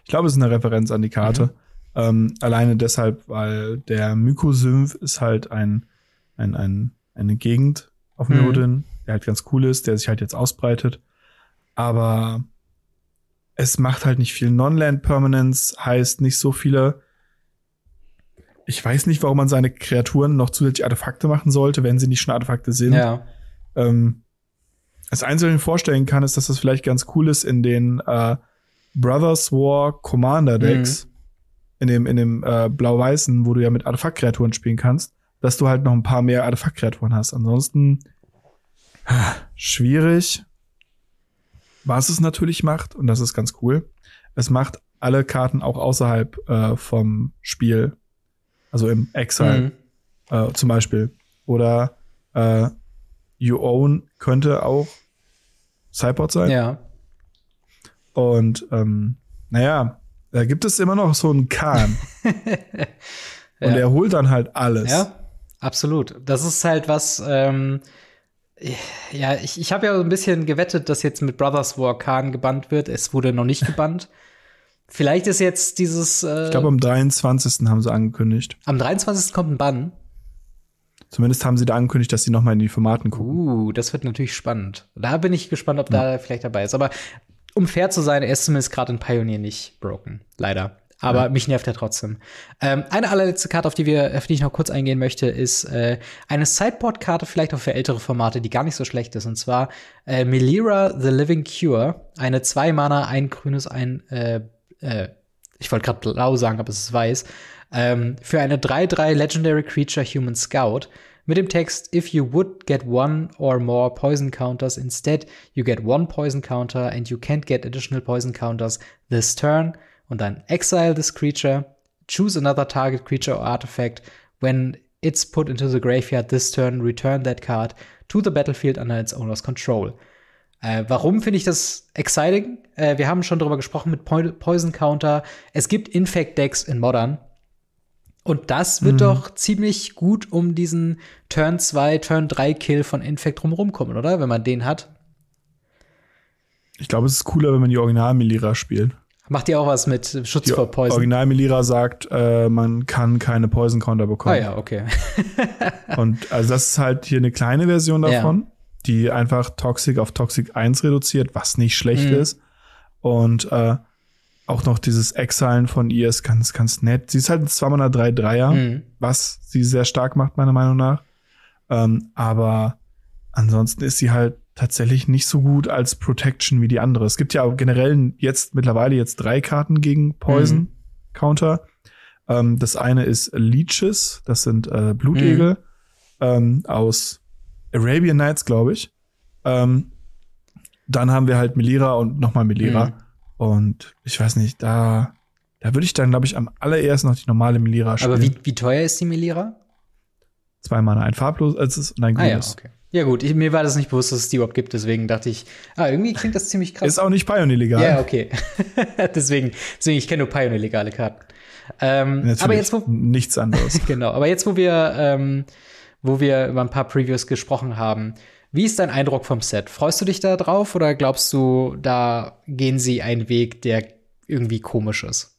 Ich glaube, es ist eine Referenz an die Karte. Mhm. Ähm, alleine deshalb, weil der Mykosymph ist halt ein, ein, ein, eine Gegend auf Mirrodin, mhm. der halt ganz cool ist, der sich halt jetzt ausbreitet. Aber es macht halt nicht viel. Non-Land Permanence heißt nicht so viele ich weiß nicht, warum man seine Kreaturen noch zusätzlich Artefakte machen sollte, wenn sie nicht schon Artefakte sind. Ja. Ähm, das Einzige, was ich mir vorstellen kann, ist, dass das vielleicht ganz cool ist in den äh, Brothers War Commander Decks, mhm. in dem, in dem äh, blau-weißen, wo du ja mit Artefaktkreaturen spielen kannst, dass du halt noch ein paar mehr Artefaktkreaturen hast. Ansonsten ah, schwierig. Was es natürlich macht, und das ist ganz cool, es macht alle Karten auch außerhalb äh, vom Spiel also im Exile mhm. äh, zum Beispiel. Oder äh, You Own könnte auch Cypod sein. Ja. Und ähm, naja, da gibt es immer noch so einen Kahn. [LAUGHS] Und er holt dann halt alles. Ja, absolut. Das ist halt was, ähm, ja, ich, ich habe ja so ein bisschen gewettet, dass jetzt mit Brothers War Khan gebannt wird. Es wurde noch nicht gebannt. Vielleicht ist jetzt dieses. Äh, ich glaube, am 23. haben sie angekündigt. Am 23. kommt ein Bann. Zumindest haben sie da angekündigt, dass sie noch mal in die Formaten gucken. Uh, das wird natürlich spannend. Da bin ich gespannt, ob ja. da vielleicht dabei ist. Aber um fair zu sein, er ist zumindest gerade in Pioneer nicht broken. Leider. Aber ja. mich nervt er trotzdem. Ähm, eine allerletzte Karte, auf die wir, auf die ich noch kurz eingehen möchte, ist äh, eine Sideboard-Karte, vielleicht auch für ältere Formate, die gar nicht so schlecht ist. Und zwar äh, Melira the Living Cure. Eine zwei Mana, ein grünes, ein äh, äh, ich wollte gerade blau sagen, aber es ist weiß, ähm, für eine 3-3 Legendary Creature Human Scout mit dem Text If you would get one or more poison counters, instead you get one poison counter and you can't get additional poison counters this turn. Und dann exile this creature, choose another target creature or artifact. When it's put into the graveyard this turn, return that card to the battlefield under its owner's control. Äh, warum finde ich das exciting? Äh, wir haben schon darüber gesprochen mit po Poison Counter. Es gibt Infect Decks in Modern. Und das wird mhm. doch ziemlich gut um diesen Turn 2, Turn 3 Kill von Infect drumherum kommen, oder? Wenn man den hat. Ich glaube, es ist cooler, wenn man die Original-Melira spielt. Macht ihr auch was mit Schutz die vor Poison? Original-Melira sagt, äh, man kann keine Poison-Counter bekommen. Ah ja, okay. [LAUGHS] Und also das ist halt hier eine kleine Version davon. Ja die einfach Toxic auf Toxic 1 reduziert, was nicht schlecht mhm. ist. Und äh, auch noch dieses Exilen von ihr ist ganz, ganz nett. Sie ist halt ein 2 3 3er, mhm. was sie sehr stark macht, meiner Meinung nach. Ähm, aber ansonsten ist sie halt tatsächlich nicht so gut als Protection wie die andere. Es gibt ja generell jetzt mittlerweile jetzt drei Karten gegen Poison mhm. Counter. Ähm, das eine ist Leeches, das sind äh, Blutegel mhm. ähm, aus Arabian Nights, glaube ich. Ähm, dann haben wir halt Melira und nochmal Melira. Und ich weiß nicht, da, da würde ich dann, glaube ich, am allerersten noch die normale Melira spielen. Aber wie, wie teuer ist die Melira? Zwei Mana, ein farbloses und ein grünes. Ah, ja, okay. Ja, gut, ich, mir war das nicht bewusst, dass es die überhaupt gibt, deswegen dachte ich, ah, irgendwie klingt das ziemlich krass. Ist auch nicht Pioneer-legal. Ja, okay. [LAUGHS] deswegen, deswegen, ich kenne nur Pioneer-legale Karten. Ähm, aber jetzt, wo, nichts anderes. [LAUGHS] genau, aber jetzt, wo wir ähm, wo wir über ein paar Previews gesprochen haben. Wie ist dein Eindruck vom Set? Freust du dich da drauf oder glaubst du, da gehen sie einen Weg, der irgendwie komisch ist?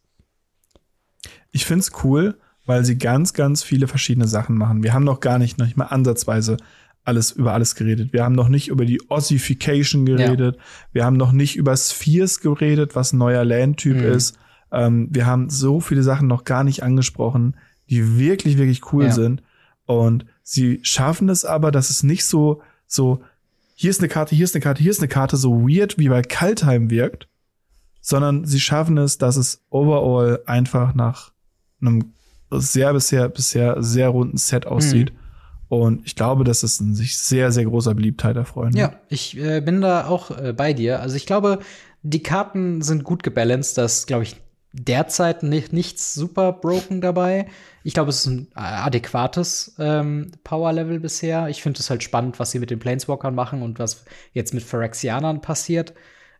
Ich find's cool, weil sie ganz, ganz viele verschiedene Sachen machen. Wir haben noch gar nicht, noch nicht mal ansatzweise alles über alles geredet. Wir haben noch nicht über die Ossification geredet. Ja. Wir haben noch nicht über Spheres geredet, was ein neuer Landtyp mhm. ist. Ähm, wir haben so viele Sachen noch gar nicht angesprochen, die wirklich, wirklich cool ja. sind. Und Sie schaffen es aber, dass es nicht so, so, hier ist eine Karte, hier ist eine Karte, hier ist eine Karte, so weird wie bei Kaltheim wirkt, sondern sie schaffen es, dass es overall einfach nach einem sehr bisher, bisher sehr runden Set aussieht. Mhm. Und ich glaube, dass es ein sich sehr, sehr großer Beliebtheit erfreuen. Ja, ich äh, bin da auch äh, bei dir. Also ich glaube, die Karten sind gut gebalanced, dass, glaube ich, derzeit nicht, nichts super broken dabei. Ich glaube, es ist ein adäquates ähm, Power-Level bisher. Ich finde es halt spannend, was sie mit den Planeswalkern machen und was jetzt mit Phyrexianern passiert.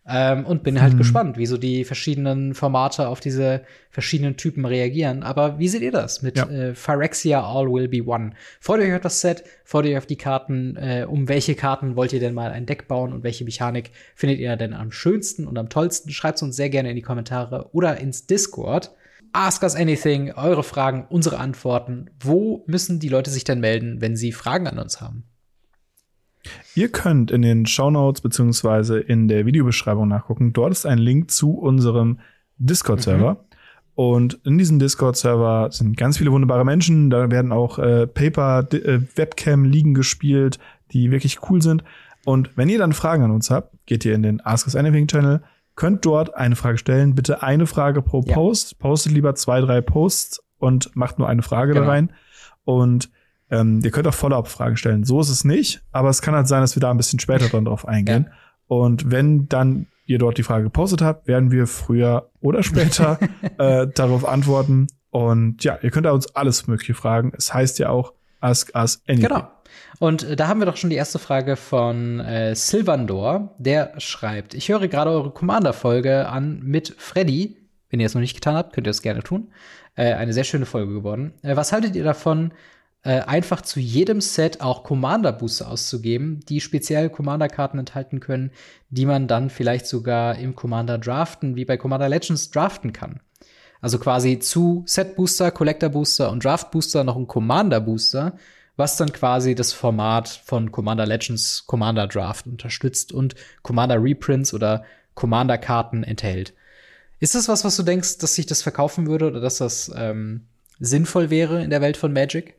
Ähm, und bin halt mhm. gespannt, wie so die verschiedenen Formate auf diese verschiedenen Typen reagieren. Aber wie seht ihr das mit ja. äh, Phyrexia All Will Be One? Freut ihr euch auf das Set? Freut euch auf die Karten? Äh, um welche Karten wollt ihr denn mal ein Deck bauen und welche Mechanik findet ihr denn am schönsten und am tollsten? Schreibt es uns sehr gerne in die Kommentare oder ins Discord. Ask Us Anything, eure Fragen, unsere Antworten. Wo müssen die Leute sich denn melden, wenn sie Fragen an uns haben? Ihr könnt in den Shownotes beziehungsweise in der Videobeschreibung nachgucken. Dort ist ein Link zu unserem Discord-Server. Mhm. Und in diesem Discord-Server sind ganz viele wunderbare Menschen. Da werden auch äh, Paper-Webcam-Ligen äh, gespielt, die wirklich cool sind. Und wenn ihr dann Fragen an uns habt, geht ihr in den Ask Us Anything Channel, könnt dort eine Frage stellen. Bitte eine Frage pro Post. Ja. Postet lieber zwei, drei Posts und macht nur eine Frage genau. da rein. Und ähm, ihr könnt auch Follow-up-Fragen stellen. So ist es nicht, aber es kann halt sein, dass wir da ein bisschen später dann drauf eingehen. Ja. Und wenn dann ihr dort die Frage gepostet habt, werden wir früher oder später [LAUGHS] äh, darauf antworten. Und ja, ihr könnt da uns alles Mögliche fragen. Es heißt ja auch Ask Us Anything. Genau. Und äh, da haben wir doch schon die erste Frage von äh, Silvandor. Der schreibt: Ich höre gerade eure Commander-Folge an mit Freddy. Wenn ihr es noch nicht getan habt, könnt ihr es gerne tun. Äh, eine sehr schöne Folge geworden. Äh, was haltet ihr davon, äh, einfach zu jedem Set auch Commander Booster auszugeben, die speziell Commander-Karten enthalten können, die man dann vielleicht sogar im Commander draften, wie bei Commander Legends draften kann. Also quasi zu Set Booster, Collector Booster und Draft Booster noch ein Commander Booster, was dann quasi das Format von Commander Legends Commander Draft unterstützt und Commander Reprints oder Commander Karten enthält. Ist das was, was du denkst, dass sich das verkaufen würde oder dass das ähm, sinnvoll wäre in der Welt von Magic?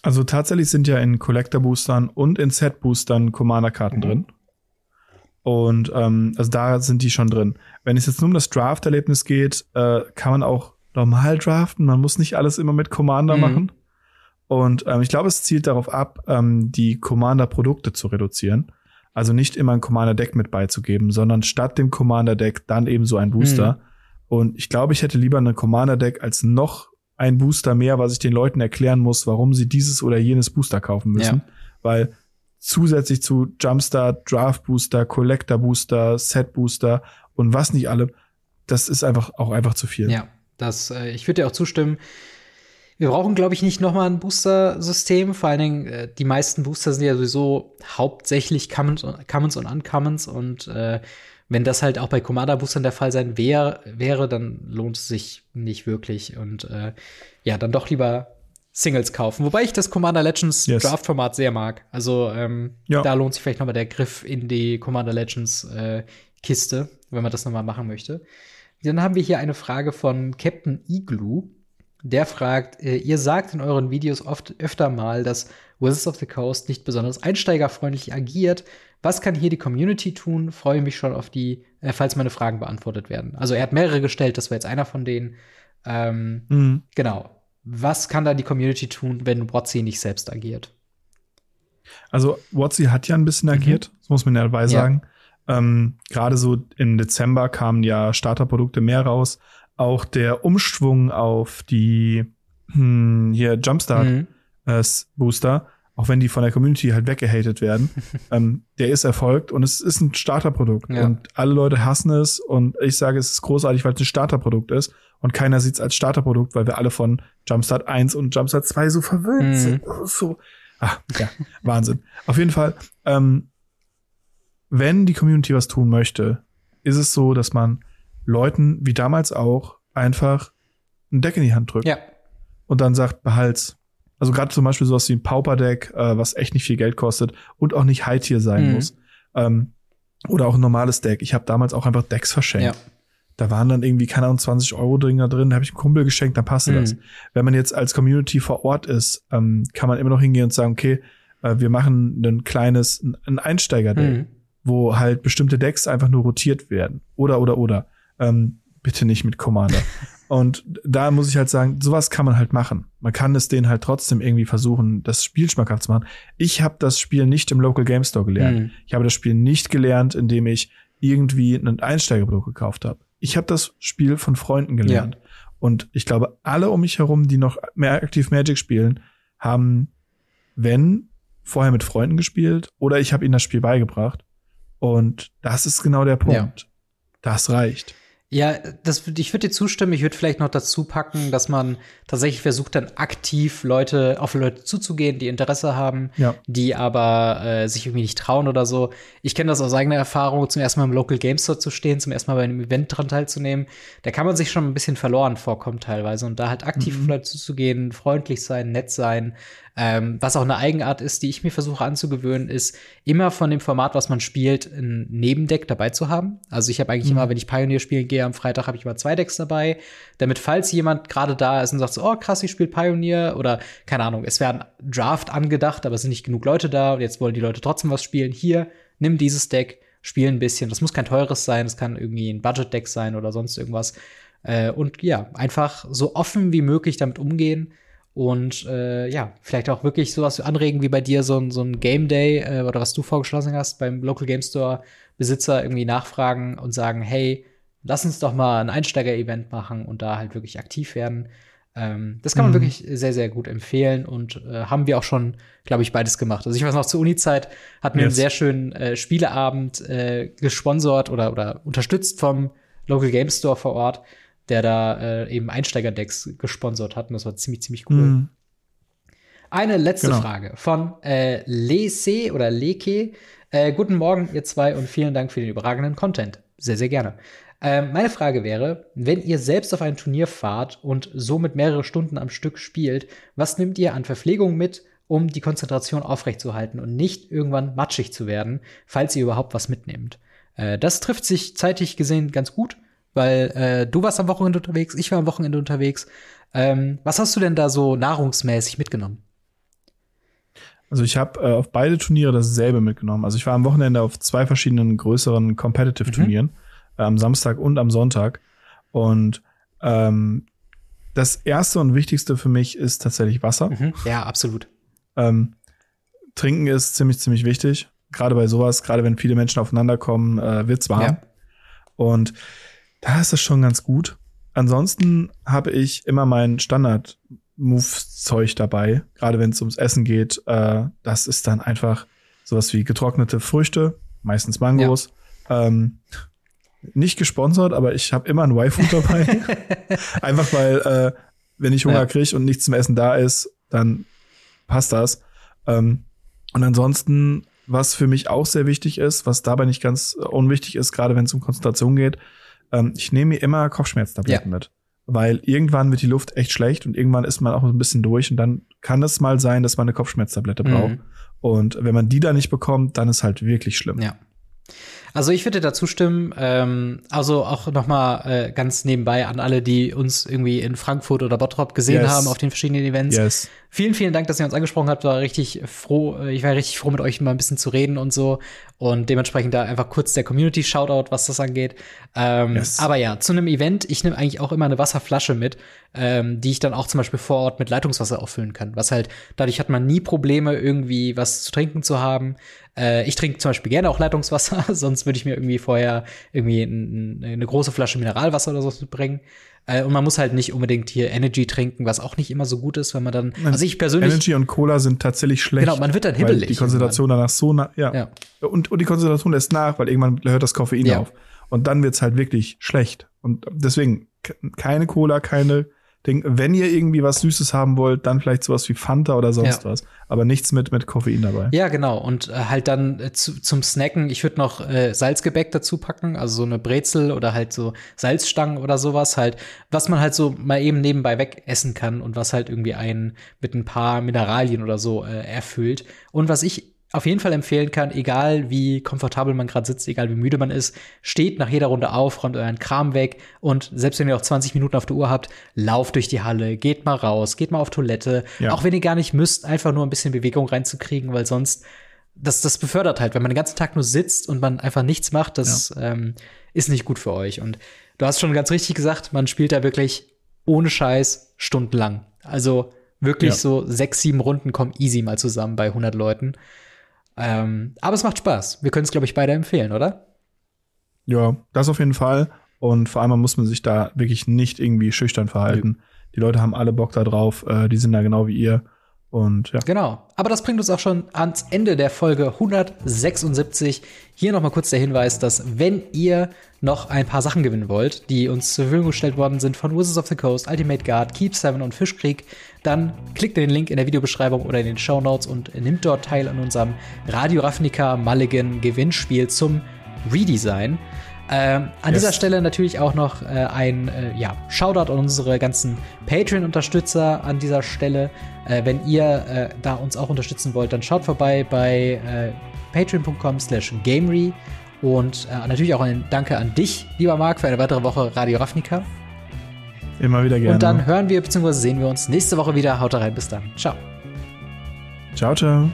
Also tatsächlich sind ja in Collector-Boostern und in Set-Boostern Commander-Karten mhm. drin. Und ähm, also da sind die schon drin. Wenn es jetzt nur um das Draft-Erlebnis geht, äh, kann man auch normal draften. Man muss nicht alles immer mit Commander mhm. machen. Und ähm, ich glaube, es zielt darauf ab, ähm, die Commander-Produkte zu reduzieren. Also nicht immer ein Commander-Deck mit beizugeben, sondern statt dem Commander-Deck dann eben so ein Booster. Mhm. Und ich glaube, ich hätte lieber ein Commander-Deck als noch ein Booster mehr, was ich den Leuten erklären muss, warum sie dieses oder jenes Booster kaufen müssen. Ja. Weil zusätzlich zu Jumpstart, Draft Booster, Collector Booster, Set Booster und was nicht alle, das ist einfach auch einfach zu viel. Ja, das, äh, ich würde dir auch zustimmen. Wir brauchen, glaube ich, nicht noch mal ein Booster-System. Vor allen Dingen, äh, die meisten Booster sind ja sowieso hauptsächlich Commons, Commons und Uncommons und äh, wenn das halt auch bei Commander Boostern der Fall sein wär, wäre, dann lohnt es sich nicht wirklich. Und äh, ja, dann doch lieber Singles kaufen. Wobei ich das Commander Legends yes. Draft-Format sehr mag. Also ähm, ja. da lohnt sich vielleicht noch mal der Griff in die Commander Legends äh, Kiste, wenn man das noch mal machen möchte. Dann haben wir hier eine Frage von Captain Igloo. Der fragt, äh, ihr sagt in euren Videos oft öfter mal, dass Wizards of the Coast nicht besonders einsteigerfreundlich agiert. Was kann hier die Community tun? Freue mich schon auf die, äh, falls meine Fragen beantwortet werden. Also er hat mehrere gestellt, das war jetzt einer von denen. Ähm, mhm. Genau. Was kann da die Community tun, wenn Watsi nicht selbst agiert? Also Watsi hat ja ein bisschen mhm. agiert, das muss man ja dabei sagen. Ja. Ähm, Gerade so im Dezember kamen ja Starterprodukte mehr raus. Auch der Umschwung auf die hm, hier Jumpstart mhm. äh, Booster auch wenn die von der Community halt weggehatet werden, [LAUGHS] ähm, der ist erfolgt und es ist ein Starterprodukt ja. und alle Leute hassen es und ich sage, es ist großartig, weil es ein Starterprodukt ist und keiner sieht es als Starterprodukt, weil wir alle von Jumpstart 1 und Jumpstart 2 so verwöhnt mhm. sind. So, ah, ja, [LAUGHS] Wahnsinn. Auf jeden Fall, ähm, wenn die Community was tun möchte, ist es so, dass man Leuten, wie damals auch, einfach ein Deck in die Hand drückt. Ja. Und dann sagt, behalt's also gerade zum Beispiel sowas wie ein Pauper-Deck, äh, was echt nicht viel Geld kostet und auch nicht High-Tier sein mhm. muss. Ähm, oder auch ein normales Deck. Ich habe damals auch einfach Decks verschenkt. Ja. Da waren dann irgendwie, keine Ahnung, 20 Euro drin, da drin, da habe ich einem Kumpel geschenkt, dann passte mhm. das. Wenn man jetzt als Community vor Ort ist, ähm, kann man immer noch hingehen und sagen, okay, äh, wir machen ein kleines, ein Einsteiger-Deck, mhm. wo halt bestimmte Decks einfach nur rotiert werden. Oder, oder, oder. Ähm, bitte nicht mit Commander. [LAUGHS] Und da muss ich halt sagen, sowas kann man halt machen. Man kann es denen halt trotzdem irgendwie versuchen, das Spiel schmackhaft zu machen. Ich habe das Spiel nicht im Local Game Store gelernt. Mhm. Ich habe das Spiel nicht gelernt, indem ich irgendwie ein Einsteigerprodukt gekauft habe. Ich habe das Spiel von Freunden gelernt. Ja. Und ich glaube, alle um mich herum, die noch mehr aktiv Magic spielen, haben, wenn, vorher mit Freunden gespielt oder ich habe ihnen das Spiel beigebracht. Und das ist genau der Punkt. Ja. Das reicht. Ja, das, ich würde dir zustimmen. Ich würde vielleicht noch dazu packen, dass man tatsächlich versucht, dann aktiv Leute auf Leute zuzugehen, die Interesse haben, ja. die aber äh, sich irgendwie nicht trauen oder so. Ich kenne das aus eigener Erfahrung, zum ersten Mal im Local Game Store zu stehen, zum ersten Mal bei einem Event dran teilzunehmen. Da kann man sich schon ein bisschen verloren vorkommen teilweise und da halt aktiv mhm. auf Leute zuzugehen, freundlich sein, nett sein, ähm, was auch eine Eigenart ist, die ich mir versuche anzugewöhnen, ist immer von dem Format, was man spielt, ein Nebendeck dabei zu haben. Also ich habe eigentlich mhm. immer, wenn ich Pioneer spielen gehe am Freitag, habe ich immer zwei Decks dabei, damit falls jemand gerade da ist und sagt so, oh krass, ich spiele Pioneer oder keine Ahnung, es wäre ein Draft angedacht, aber es sind nicht genug Leute da und jetzt wollen die Leute trotzdem was spielen. Hier, nimm dieses Deck, spiel ein bisschen. Das muss kein teures sein, es kann irgendwie ein Budget-Deck sein oder sonst irgendwas. Äh, und ja, einfach so offen wie möglich damit umgehen und äh, ja, vielleicht auch wirklich sowas anregen wie bei dir, so ein, so ein Game Day äh, oder was du vorgeschlossen hast, beim Local Game Store Besitzer irgendwie nachfragen und sagen, hey, lass uns doch mal ein Einsteiger-Event machen und da halt wirklich aktiv werden. Ähm, das kann man mhm. wirklich sehr, sehr gut empfehlen und äh, haben wir auch schon, glaube ich, beides gemacht. Also ich weiß noch, zur Uni-Zeit hatten wir yes. einen sehr schönen äh, Spieleabend äh, gesponsert oder, oder unterstützt vom Local Game Store vor Ort der da äh, eben Einsteigerdecks gesponsert hat. Und das war ziemlich, ziemlich cool. Mhm. Eine letzte genau. Frage von äh, Lese oder Leke. Äh, guten Morgen, ihr zwei, und vielen Dank für den überragenden Content. Sehr, sehr gerne. Ähm, meine Frage wäre, wenn ihr selbst auf ein Turnier fahrt und somit mehrere Stunden am Stück spielt, was nehmt ihr an Verpflegung mit, um die Konzentration aufrechtzuerhalten und nicht irgendwann matschig zu werden, falls ihr überhaupt was mitnehmt? Äh, das trifft sich zeitlich gesehen ganz gut weil äh, du warst am Wochenende unterwegs, ich war am Wochenende unterwegs. Ähm, was hast du denn da so nahrungsmäßig mitgenommen? Also ich habe äh, auf beide Turniere dasselbe mitgenommen. Also ich war am Wochenende auf zwei verschiedenen größeren Competitive-Turnieren, mhm. am Samstag und am Sonntag. Und ähm, das erste und wichtigste für mich ist tatsächlich Wasser. Mhm. Ja, absolut. Ähm, Trinken ist ziemlich, ziemlich wichtig. Gerade bei sowas, gerade wenn viele Menschen aufeinander kommen, äh, wird's warm. Ja. Und da ist es schon ganz gut. Ansonsten habe ich immer mein Standard Move-Zeug dabei, gerade wenn es ums Essen geht. Äh, das ist dann einfach sowas wie getrocknete Früchte, meistens Mangos. Ja. Ähm, nicht gesponsert, aber ich habe immer ein Y-Food dabei. [LAUGHS] einfach weil, äh, wenn ich Hunger ja. kriege und nichts zum Essen da ist, dann passt das. Ähm, und ansonsten, was für mich auch sehr wichtig ist, was dabei nicht ganz unwichtig ist, gerade wenn es um Konzentration geht, ähm, ich nehme mir immer Kopfschmerztabletten ja. mit. Weil irgendwann wird die Luft echt schlecht und irgendwann ist man auch ein bisschen durch und dann kann es mal sein, dass man eine Kopfschmerztablette braucht. Mhm. Und wenn man die da nicht bekommt, dann ist halt wirklich schlimm. Ja. Also ich würde dazu stimmen. Ähm, also auch noch mal äh, ganz nebenbei an alle, die uns irgendwie in Frankfurt oder Bottrop gesehen yes. haben auf den verschiedenen Events. Yes. Vielen, vielen Dank, dass ihr uns angesprochen habt. War richtig froh. Äh, ich war richtig froh, mit euch mal ein bisschen zu reden und so. Und dementsprechend da einfach kurz der Community Shoutout, was das angeht. Ähm, yes. Aber ja, zu einem Event. Ich nehme eigentlich auch immer eine Wasserflasche mit, ähm, die ich dann auch zum Beispiel vor Ort mit Leitungswasser auffüllen kann. Was halt dadurch hat man nie Probleme irgendwie was zu trinken zu haben. Äh, ich trinke zum Beispiel gerne auch Leitungswasser, [LAUGHS] sonst würde ich mir irgendwie vorher irgendwie ein, eine große Flasche Mineralwasser oder so mitbringen. Äh, und man muss halt nicht unbedingt hier Energy trinken, was auch nicht immer so gut ist, wenn man dann. Also ich persönlich. Energy und Cola sind tatsächlich schlecht. Genau, man wird dann hibbelig. Die Konzentration danach so nach, ja. ja. Und, und die Konzentration lässt nach, weil irgendwann hört das Koffein ja. auf. Und dann wird's halt wirklich schlecht. Und deswegen keine Cola, keine Ding, wenn ihr irgendwie was Süßes haben wollt, dann vielleicht sowas wie Fanta oder sonst ja. was. Aber nichts mit, mit Koffein dabei. Ja, genau. Und äh, halt dann äh, zu, zum Snacken, ich würde noch äh, Salzgebäck dazu packen, also so eine Brezel oder halt so Salzstangen oder sowas, halt, was man halt so mal eben nebenbei wegessen kann und was halt irgendwie einen mit ein paar Mineralien oder so äh, erfüllt. Und was ich auf jeden Fall empfehlen kann, egal wie komfortabel man gerade sitzt, egal wie müde man ist, steht nach jeder Runde auf, räumt euren Kram weg und selbst wenn ihr auch 20 Minuten auf der Uhr habt, lauft durch die Halle, geht mal raus, geht mal auf Toilette, ja. auch wenn ihr gar nicht müsst, einfach nur ein bisschen Bewegung reinzukriegen, weil sonst das, das befördert halt, wenn man den ganzen Tag nur sitzt und man einfach nichts macht, das ja. ähm, ist nicht gut für euch. Und du hast schon ganz richtig gesagt, man spielt da wirklich ohne Scheiß stundenlang. Also wirklich ja. so sechs, sieben Runden kommen easy mal zusammen bei 100 Leuten. Ähm, aber es macht Spaß. Wir können es, glaube ich, beide empfehlen, oder? Ja, das auf jeden Fall. Und vor allem muss man sich da wirklich nicht irgendwie schüchtern verhalten. Ja. Die Leute haben alle Bock da drauf. Äh, die sind da genau wie ihr. Und ja. Genau. Aber das bringt uns auch schon ans Ende der Folge 176. Hier nochmal kurz der Hinweis, dass wenn ihr noch ein paar Sachen gewinnen wollt, die uns zur Verfügung gestellt worden sind von Wizards of the Coast, Ultimate Guard, Keep 7 und Fischkrieg, dann klickt den Link in der Videobeschreibung oder in den Show Notes und nimmt dort teil an unserem Radio Ravnica Mulligan Gewinnspiel zum Redesign. Ähm, an Yes. dieser Stelle natürlich auch noch äh, ein äh, ja, Shoutout an unsere ganzen Patreon-Unterstützer an dieser Stelle. Äh, wenn ihr äh, da uns auch unterstützen wollt, dann schaut vorbei bei äh, patreon.com slash gamery und äh, natürlich auch ein Danke an dich, lieber Marc, für eine weitere Woche Radio Ravnica. Immer wieder gerne. Und dann hören wir bzw. sehen wir uns nächste Woche wieder. Haut rein, bis dann. Ciao. ciao, ciao.